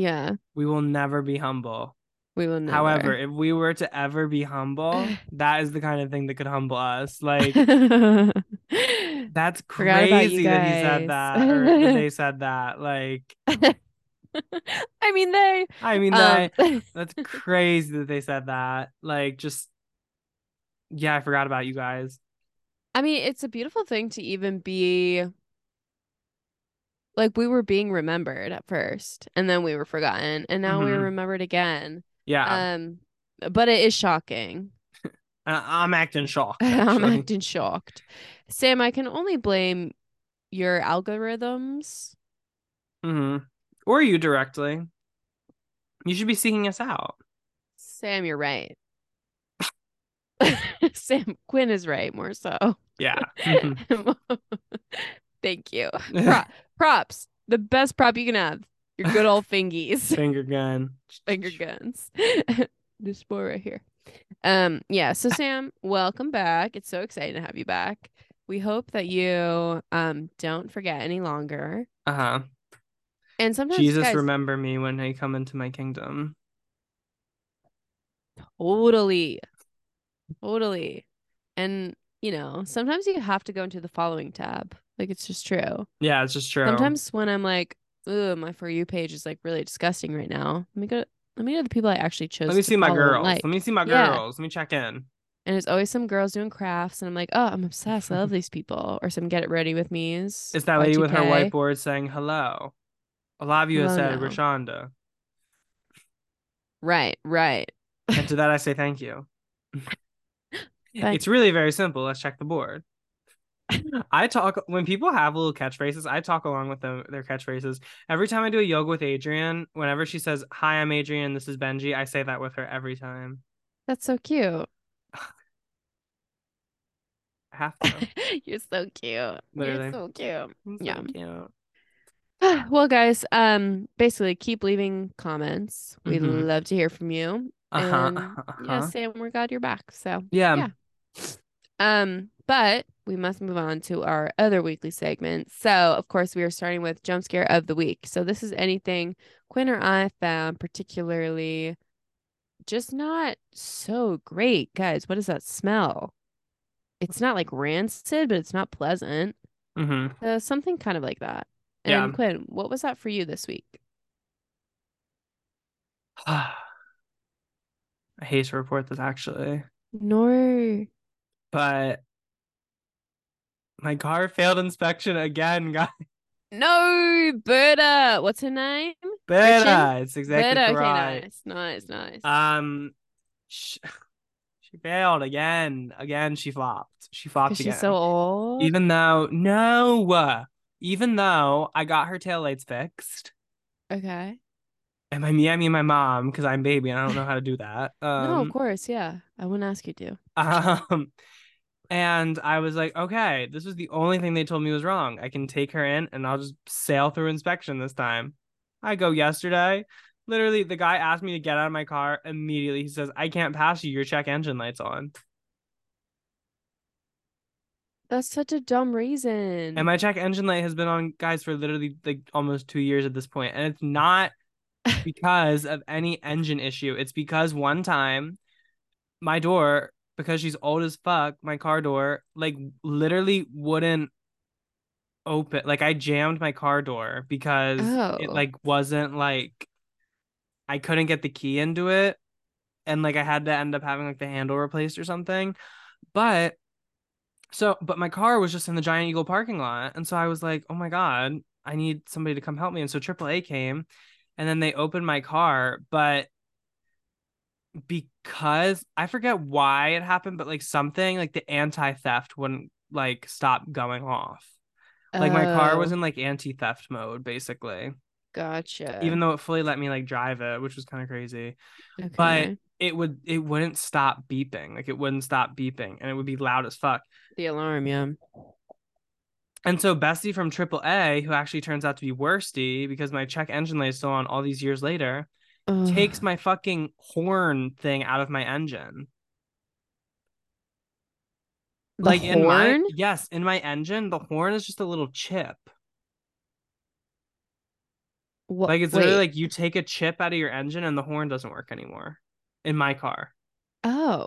Yeah, We will never be humble. we will never. However, if we were to ever be humble, that is the kind of thing that could humble us. Like that's Forgot about you crazy that he said that or they said that. Like I mean, they. I mean Um, that's crazy that they said that. Like just yeah, I forgot about you guys. I mean, it's a beautiful thing to even be like we were being remembered at first, and then we were forgotten, and now we're Mhm. remembered again. Yeah. Um, but it is shocking. I'm acting shocked. I'm acting shocked. Sam, I can only blame your algorithms. hmm Or you directly. You should be seeking us out. Sam, you're right. Sam Quinn is right, more so. Yeah. Mhm. Thank you. Pro- props. The best prop you can have. Your good old fingies. Finger gun. Finger guns. this boy right here. Um, yeah, so Sam, welcome back. It's so exciting to have you back. We hope that you um don't forget any longer. Uh huh. And sometimes Jesus, guys, remember me when I come into my kingdom. Totally. Totally. And, you know, sometimes you have to go into the following tab. Like it's just true. Yeah, it's just true. Sometimes when I'm like, oh, my for you page is like really disgusting right now. Let me go let me know the people I actually chose. Let me see my girls. like. Let me see my Yeah. girls. Let me check in. And it's always some girls doing crafts, and I'm like, oh, I'm obsessed. I love these people. Or some get it ready with me's. It's that lady with her whiteboard saying hello. A lot of you have said now. Rashonda. Right, right. And to that I say thank you. It's really very simple. Let's check the board. I talk when people have little catchphrases, I talk along with them their catchphrases. Every time I do a yoga with Adriene, whenever she says, Hi, I'm Adriene, this is Benji, I say that with her every time. That's so cute. Have to. You're so cute. Literally. You're so cute. So Yeah. cute. well, guys, um, basically keep leaving comments. We'd Mhm. love to hear from you. Uh-huh. And uh-huh, yeah, uh-huh. Sam, we're glad you're back. So Yeah. yeah. Um, but we must move on to our other weekly segment. So, of course, we are starting with jump scare of the week. So, this is anything Quinn or I found particularly just not so great. Guys, what does that smell? It's not like rancid, but it's not pleasant. Mhm. Uh, something kind of like that. And Yeah. Quinn, what was that for you this week? I hate to report this actually, No. But my car failed inspection again, guys. No, Berta. What's her name? Beta. It's exactly Berta. right. Okay, nice. Nice, nice. Um, sh- she failed again. Again, she flopped. She flopped again. she's so old. Even though no, even though I got her taillights fixed, Okay. and by me I mean my mom because I'm baby and I don't know how to do that. Um, no, of course, yeah. I wouldn't ask you to. Um, and I was like, okay, this was the only thing they told me was wrong. I can take her in and I'll just sail through inspection this time. I go yesterday. Literally, the guy asked me to get out of my car immediately. He says, I can't pass you. Your check engine light's on. That's such a dumb reason. And my check engine light has been on, guys, for literally like almost two years at this point. And it's not because of any engine issue. It's because one time my door, because she's old as fuck, my car door, like literally wouldn't open. Like I jammed my car door because it Oh. like wasn't like I couldn't get the key into it. And like I had to end up having like the handle replaced or something. But so, but my car was just in the Giant Eagle parking lot. And so I was like, oh my God, I need somebody to come help me. And so AAA came and then they opened my car. But because I forget why it happened, but like something like the anti theft wouldn't like stop going off. Like my car was Oh, in like anti theft mode basically, Gotcha. even though it fully let me like drive it, which was kind of crazy. okay. But it would it wouldn't stop beeping. Like it wouldn't stop beeping and it would be loud as fuck. the alarm, yeah. And so Bessie from AAA, who actually turns out to be worsty because my check engine light is still on all these years later, takes my fucking horn thing out of my engine. The like in my horn? yes, in my engine, the horn is just a little chip. Wha- Like it's literally like you take a chip out of your engine and the horn doesn't work anymore. In my car. Oh.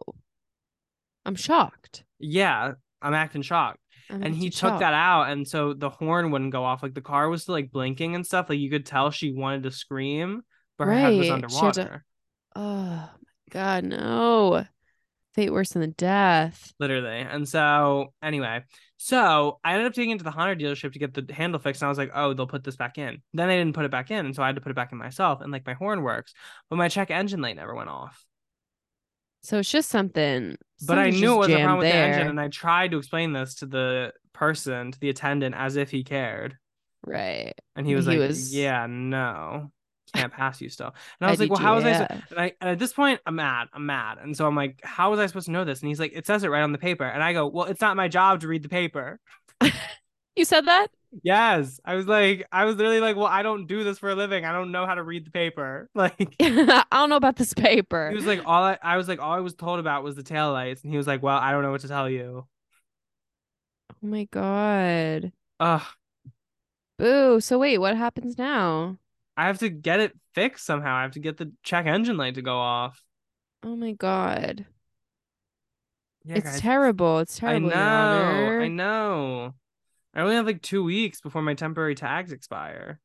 I'm shocked. Yeah, I'm acting shocked. I'm and he took shocked. that out and so the horn wouldn't go off like the car was still like blinking and stuff like you could tell she wanted to scream but her head was Right, to- Oh my god, no. Fate worse than the death. literally and so anyway so i ended up taking it to the honda dealership to get the handle fixed and i was like oh they'll put this back in then they didn't put it back in and so i had to put it back in myself and like my horn works but my check engine light never went off So it's just something. but i knew it was a problem with the engine and i tried to explain this to the person to the attendant as if he cared Right. And he was he like, was- "Yeah, no, can't pass you still." And I was like, "Well, how was I?" And, I and at this point, I'm mad. I'm mad. And so I'm like, "How was I supposed to know this?" And he's like, "It says it right on the paper." And I go, "Well, it's not my job to read the paper." You said that? Yes, I was like, I was literally like, "Well, I don't do this for a living. I don't know how to read the paper." Like. I don't know about this paper. He was like, all I, I was like, all I was told about was the taillights. And he was like, well, I don't know what to tell you. oh my god. Ugh, Boo. So wait, what happens now? I have to get it fixed somehow. I have to get the check engine light to go off. Oh my god. Yeah, it's guys. terrible. It's terrible. I know. I know. I only have like two weeks before my temporary tags expire.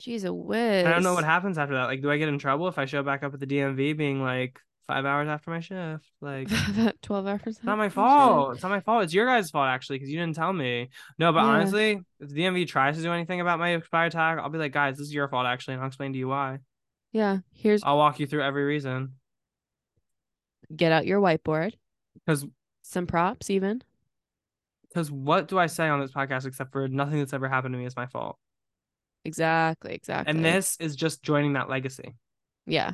Jeez, a whiz. I don't know what happens after that. Like, do I get in trouble if I show back up at the DMV being like five hours after my shift? Like, 12 hours. not my fault. It's not my fault. It's your guys' fault actually because you didn't tell me. No, but Yeah. honestly, if the DMV tries to do anything about my expired tag, I'll be like, guys, this is your fault actually, and I'll explain to you why. Yeah. Here's I'll walk you through every reason. get out your whiteboard. Because Some props, even. because what do I say on this podcast except for nothing that's ever happened to me is my fault? Exactly. Exactly. And this is just joining that legacy. Yeah.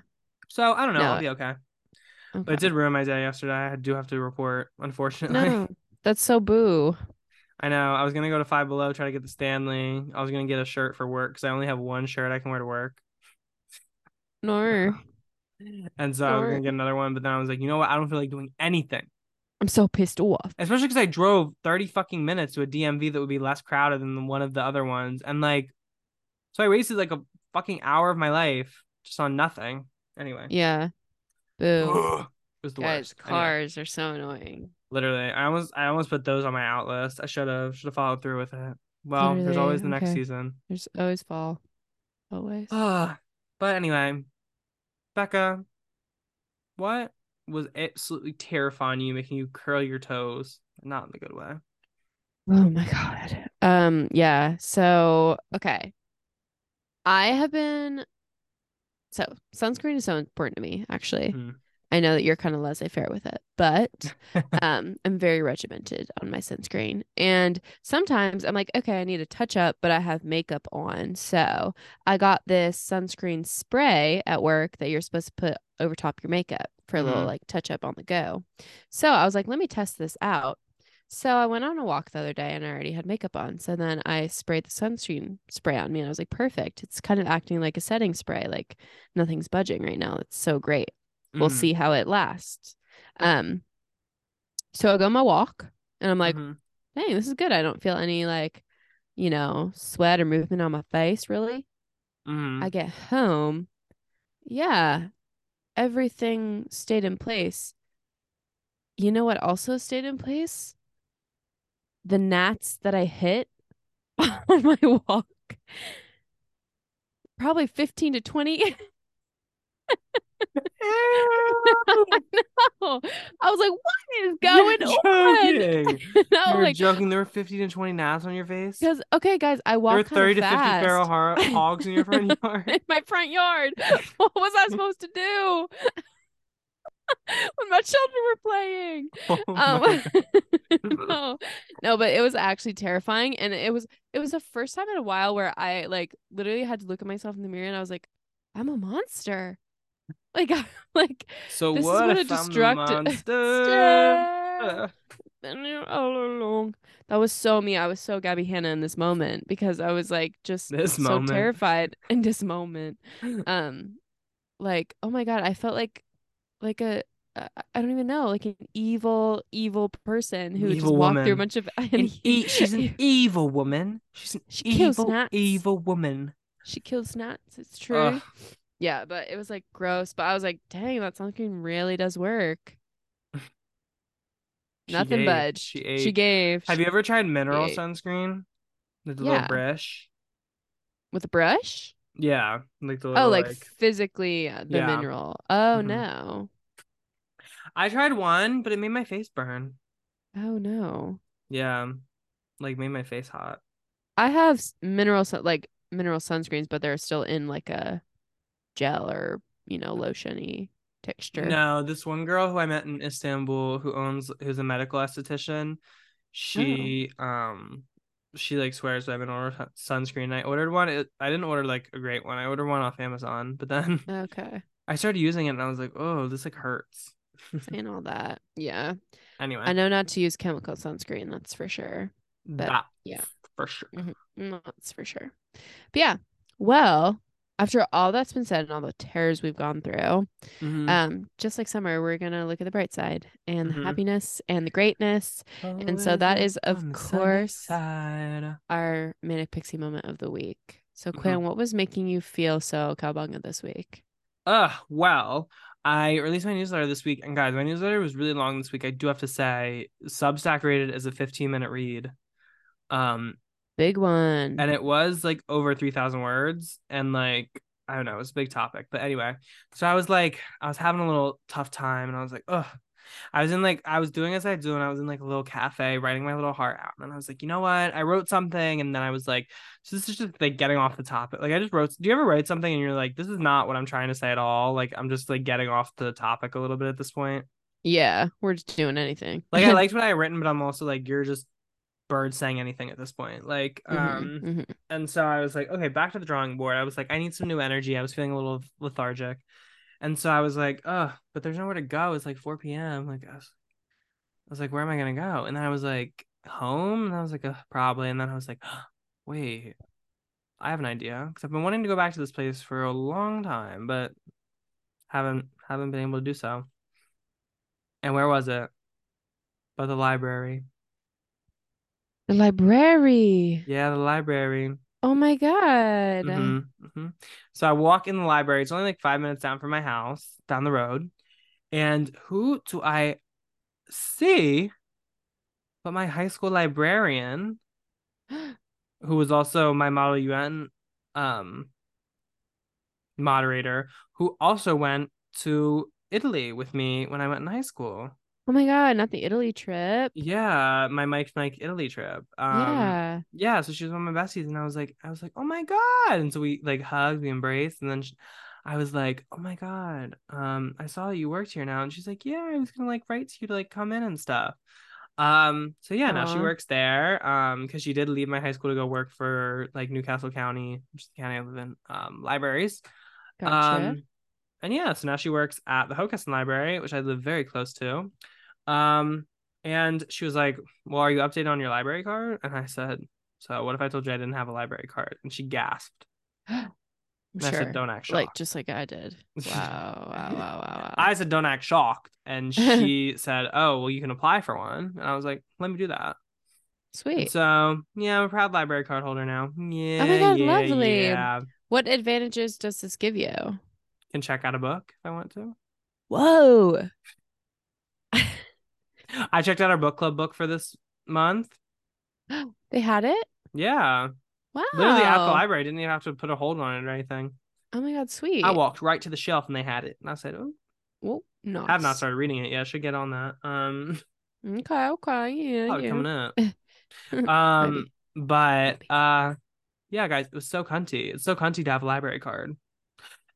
So I don't know. No. I'll be okay. But Okay. it did ruin my day yesterday. I do have to report, unfortunately. No, that's so boo. I know. I was gonna go to Five Below, try to get the Stanley. I was gonna get a shirt for work because I only have one shirt I can wear to work, No, and so I was gonna get another one. But then I was like, you know what? I don't feel like doing anything, I'm so pissed off. especially because I drove thirty fucking minutes to a DMV that would be less crowded than one of the other ones, and like, so I wasted like a fucking hour of my life just on nothing. Anyway, Yeah. Boo. it was the Guys, worst. Anyway, cars are so annoying. literally, I almost, I almost put those on my out list. I should have, should have followed through with it. Well, there's always the next okay. season. There's always fall. Always. Ah, but anyway, Becca, what was absolutely terrifying you, making you curl your toes? Not in the good way. Oh my God. Um, yeah. So, okay. I have been so sunscreen is so important to me, actually. Mhm. I know that you're kind of laissez-faire with it, but um I'm very regimented on my sunscreen. And sometimes I'm like, okay, I need a touch up, but I have makeup on. So I got this sunscreen spray at work that you're supposed to put over top your makeup for a little Mhm. like touch up on the go. So I was like, let me test this out. So I went on a walk the other day and I already had makeup on. So then I sprayed the sunscreen spray on me and I was like, perfect. It's kind of acting like a setting spray. Like nothing's budging right now. It's so great we'll Mhm, see how it lasts. Um, so I go on my walk and I'm like, mhm. dang, this is good. I don't feel any like, you know, sweat or movement on my face really. Mhm. I get home. Yeah, everything stayed in place. You know what also stayed in place? The gnats that I hit on my walk. Probably 15 to 20. I know. I was like, what is going You're on? no, You're like joking. There were 50 to 20 gnats on your face. Because okay, guys, I were 30 to kind 50 of feral hogs in your front yard. in my front yard. What was I supposed to do when my children were playing? Oh Um, no, no, but it was actually terrifying, and it was it was the first time in a while where I like literally had to look at myself in the mirror, and I was like, I'm a monster. Like, like So This is what what if a destructive- monster? been here all along. That was so me. I was so Gabby Hanna in this moment because I was like just This so moment. terrified in this moment. Um, like oh my god, I felt like like a uh, don't even know like an evil evil person who just Evil walked through a bunch of An and e- she's an evil woman. She's an She kills evil, gnats. evil woman. she kills gnats. It's true. Ugh. Yeah, but it was like gross. But I was like, dang, that sunscreen really does work. Nothing gave. budged. She She gave. Have you ever tried mineral ate. sunscreen? The little Yeah. brush. with a brush? Yeah, like the little Oh, like, like. physically uh, the Yeah. mineral. Oh Mhm. no. I tried one, but it made my face burn. Oh no. Yeah, like made my face hot. I have mineral sun like mineral sunscreens, but they're still in like a gel or you know lotiony texture. No, this one girl who I met in Istanbul who owns who's a medical esthetician, she um she like swears by mineral sun- sunscreen. I ordered one. It, I didn't order like a great one. I ordered one off Amazon, but then Okay. I started using it and I was like, oh, this like hurts. Saying all that. Yeah. Anyway, I know not to use chemical sunscreen, that's for sure. but, that yeah. for sure. Mm, That's for sure. But yeah. Well, after all that's been said and all the terrors we've gone through, Mhm. um, just like summer, we're gonna look at the bright side and the Mhm. happiness and the greatness. and so that is, of the course, our manic pixie moment of the week. So Mhm. Quinn, what was making you feel so cowbunga this week? Uh, well, I released my newsletter this week, and guys, my newsletter was really long this week. I do have to say, Substack rated as a 15 minute read. Um, Big one. and it was like over 3,000 words, and like I don't know, it was a big topic. But anyway, so I was like, I was having a little tough time, and I was like, ugh. I was in like I was doing as I do, and I was in like a little cafe writing my little heart out, and I was like, you know what? I wrote something, and then I was like, so this is just like getting off the topic. Like I just wrote. Do you ever write something and you're like, this is not what I'm trying to say at all? Like I'm just like getting off the topic a little bit at this point. yeah, we're just doing anything. Like I liked what I had written, but I'm also like, you're just bird saying anything at this point. Like Mhm, um, mhm. and so I was like, okay, back to the drawing board. I was like, I need some new energy. I was feeling a little lethargic. And so I was like, oh, but there's nowhere to go. It's like 4 p.m. Like, I was, I was like, where am I going to go? And then I was like, home? And I was like, "Ugh, probably. And then I was like, wait, I have an idea. Because I've been wanting to go back to this place for a long time, but haven't haven't been able to do so. And where was it? but the library. The library. Yeah, the library. Oh my god. Mhm, mhm. So I walk in the library. It's only like five minutes down from my house, down the road. And who do I see but my high school librarian, who was also my Model UN um, moderator, who also went to Italy with me when I went in high school. Oh my god, not the Italy trip. Yeah, my Mike Mike Italy trip. Um, yeah. yeah so she was one of my besties and i was like i was like oh my god and so we like hugged we embraced and then sh i was like oh my god um i saw that you worked here now and she's like yeah i was gonna like write to you to like come in and stuff um so yeah now she works there um because she did leave my high school to go work for like newcastle county which is the county i live in um libraries Gotcha. um and yeah so now she works at the Hockessin library which i live very close to um and she was like well are you updated on your library card and i said so what if I told you I didn't have a library card? And she gasped. And I said, don't act shocked. like just like I did. Wow, wow, wow, wow, wow. I said, don't act shocked. And she said, oh, well, you can apply for one. And I was like, let me do that. Sweet. so, yeah, I'm a proud library card holder now. Yeah. Oh my God, yeah, lovely. Yeah. What advantages does this give you? Can check out a book if I want to. Whoa. I checked out our book club book for this month. They had it? Yeah. Wow. Literally at the library. I didn't even have to put a hold on it or anything. Oh my god, sweet. I walked right to the shelf and they had it. And I said, oh, Well, no. I have not started reading it yet. I should get on that. Um, Okay, okay, yeah, yeah. coming up. Um, but uh, yeah, guys, it was so cunty. It's so cunty to have a library card,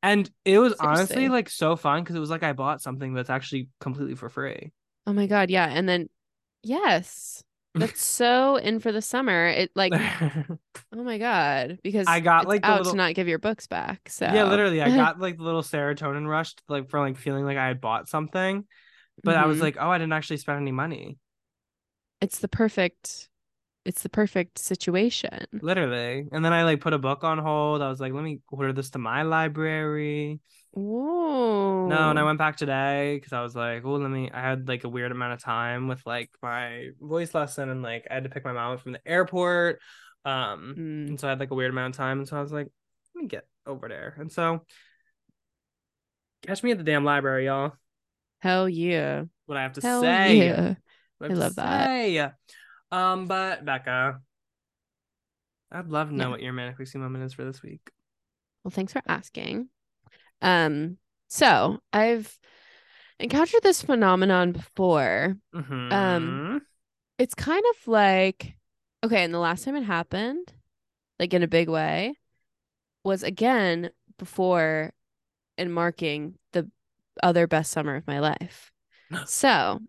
and it was honestly like so fun because it was like I bought something that's actually completely for free. Oh my god, yeah. And then yes. That's so in for the summer. It like oh my god. Because I got, like, the out little- to not give your books back. So Yeah, literally, I got like the little serotonin rush, like for like feeling like I had bought something, but I was Mhm. like, oh, I didn't actually spend any money. it's the perfect it's the perfect situation. Literally, and then I like put a book on hold. I was like, let me order this to my library. Whoa. No, and I went back today because I was like, oh, let me. I had like a weird amount of time with like my voice lesson, and like I had to pick my mom up from the airport. Um, Mm. and so I had like a weird amount of time, and so I was like, let me get over there. And so, catch me at the damn library, y'all. Hell yeah. What I have to Hell say. yeah. What I love that. say. Um, but Becca, I'd love to know Yeah. what your manic pixie moment is for this week. Well, thanks for asking. Um, so I've encountered this phenomenon before. Mm-hmm. It's kind of like, okay, and the last time it happened, like in a big way, was again before and marking the other best summer of my life. So,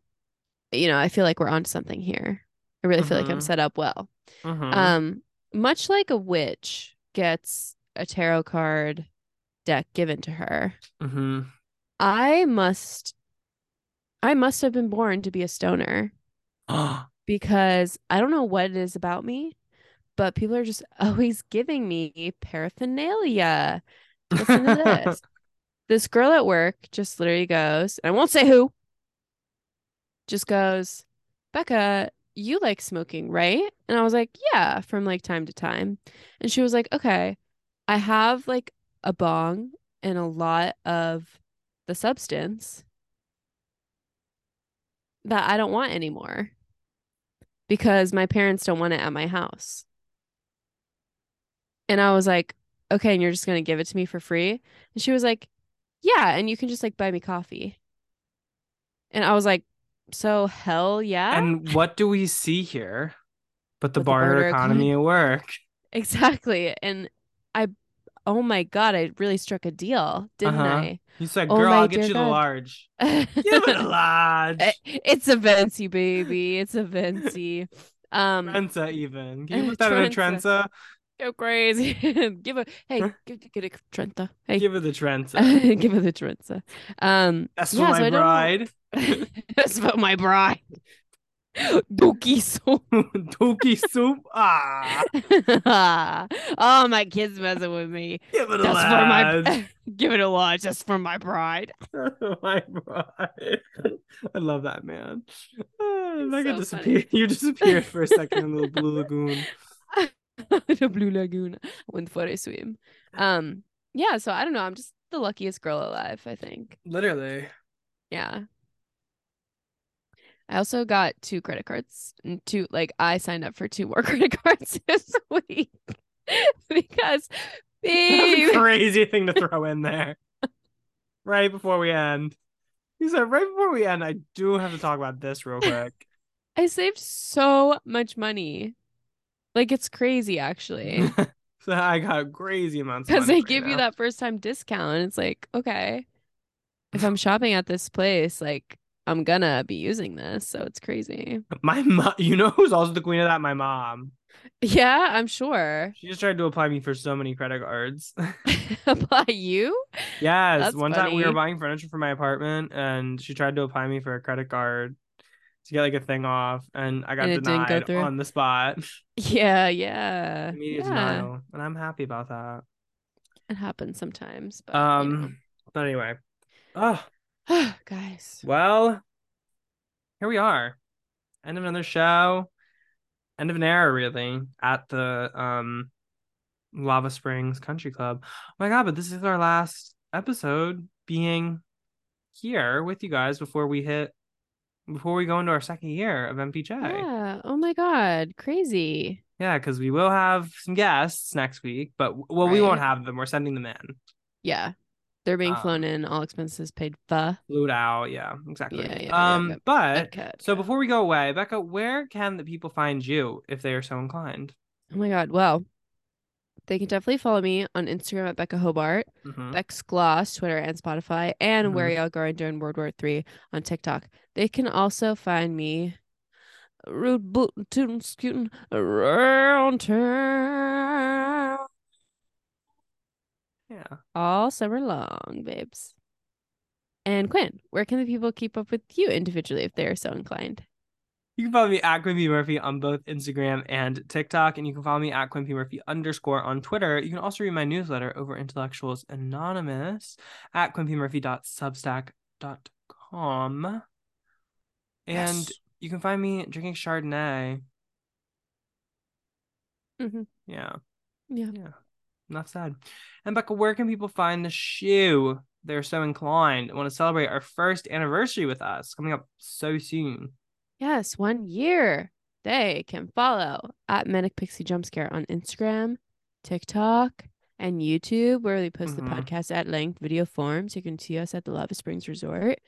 you know, I feel like we're on something here. I really feel like I'm Mhm. set up well. Mhm. Um, much like a witch gets a tarot card deck given to her, Mhm. I must I must have been born to be a stoner because I don't know what it is about me, but people are just always giving me paraphernalia. Listen to this. This girl at work just literally goes, and I won't say who, just goes, Becca, you like smoking, right? And I was like, yeah, from like time to time. And she was like, okay, I have like a bong and a lot of the substance that I don't want anymore because my parents don't want it at my house. And I was like, okay, and you're just going to give it to me for free? And she was like, yeah, and you can just like buy me coffee. And I was like, so hell yeah. And what do we see here? But the But the barter, barter economy at work. exactly. And I, oh my God, I really struck a deal, didn't Uh-huh. You said, Oh girl, my I'll get you the God. large. Give it a large. Eh, It's a Venti, baby. It's a Venti. Um, Trenta even. Can you put that in a Trenta. Go crazy. give a hey, give, give it a Trenta. Hey, Give her the Trenta. give her the Trenta. Um, That's for yeah, my so bride. That's about my bride. Dookie soup. Dookie soup. Ah. oh, my kids messing with me. Give it a That's for my give it a watch. That's for my bride. my bride. I love that man. He's so disappeared. You disappeared for a second in the blue lagoon. the blue lagoon went for a swim. Um, yeah. So I don't know. I'm just the luckiest girl alive. I think. Literally. Yeah. I also got two credit cards. and Two, like I signed up for two more credit cards this week because, babe, crazy thing to throw in there. Right before we end. You said right before we end, I do have to talk about this real quick. I saved so much money. Like it's crazy actually. so I got crazy amounts Because they right give you that first time discount. It's like, okay. If I'm shopping at this place, like I'm gonna be using this. So it's crazy. My mom, you know who's also the queen of that? My mom. Yeah, I'm sure. She just tried to apply me for so many credit cards. Apply you? yes, That's one time we were buying furniture for my apartment, and she tried to apply me for a credit card to get like a thing off, and I got And denied on the spot. Yeah, yeah. Immediate yeah. denial, and I'm happy about that. It happens sometimes. But Um, but anyway, oh guys. well, here we are, end of another show, end of an era, really, at the um Lava Springs Country Club. Oh my god, but this is our last episode being here with you guys before we hit before we go into our second year of MPJ. Yeah. Oh my god. Crazy. Yeah, because we will have some guests next week, but well, we won't have them. We're sending them in. Yeah. They're being Um, flown in, all expenses paid. Pho. Flued out. Yeah, exactly. Yeah, yeah, yeah, um, yeah. but Okay, so okay. before we go away, Becca, where can the people find you if they are so inclined? Oh my god. Well, they can definitely follow me on Instagram at Becca Hobart, Mhm. Bex Gloss, Twitter and Spotify, and Mhm. Where Y'all Going During World War Three on TikTok. They can also find me rude bootin' tootin' scootin' around town Yeah. all summer long, babes. And Quinn, where can the people keep up with you individually if they are so inclined? You can follow me at Quinn P Murphy on both Instagram and TikTok, and you can follow me at Quinn P Murphy underscore on Twitter. You can also read my newsletter Overintellectuals Anonymous at quinnpmurphy.substack.com. And Yes. you can find me drinking Chardonnay. Mhm. Yeah. Yeah. Yeah. Enough said. And Becca, where can people find the shoe? They're so inclined. Want to celebrate our first anniversary with us coming up so soon. Yes, one year. They can follow at Manic Pixie Jumpscare on Instagram, TikTok, and YouTube, where we post Mhm. the podcast at length video form. So you can see us at the Lava Springs Resort.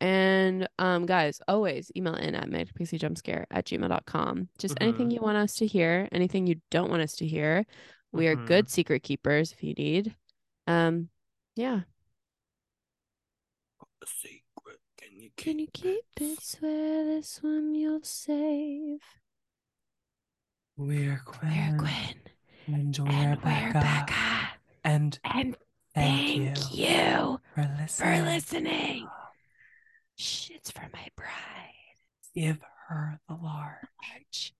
And um, guys, always email in at manicpixiejumpscare at gmail.com. Just anything Mhm. you want us to hear, anything you don't want us to hear. We are Mhm. good secret keepers if you need. Um, yeah. A secret. Can you Can you keep it? Swear this one you'll save. We're Quinn. We're Quinn. And we're And Becca. we're Becca. And And thank, thank you, you for for listening. Listening. Shh, it's for my bride. Give her the large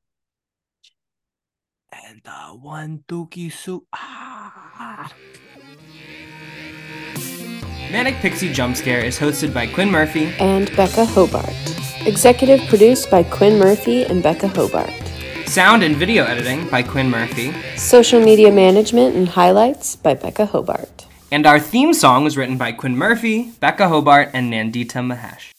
and the one dookie soup. Ah. Manic Pixie Jump Scare is hosted by Quinn Murphy And Becca Hobart. Executive produced by Quinn Murphy and Becca Hobart. Sound and video editing by Quinn Murphy. Social media management and highlights by Becca Hobart. And our theme song was written by Quinn Murphy, Becca Hobart, and Nandita Mahesh.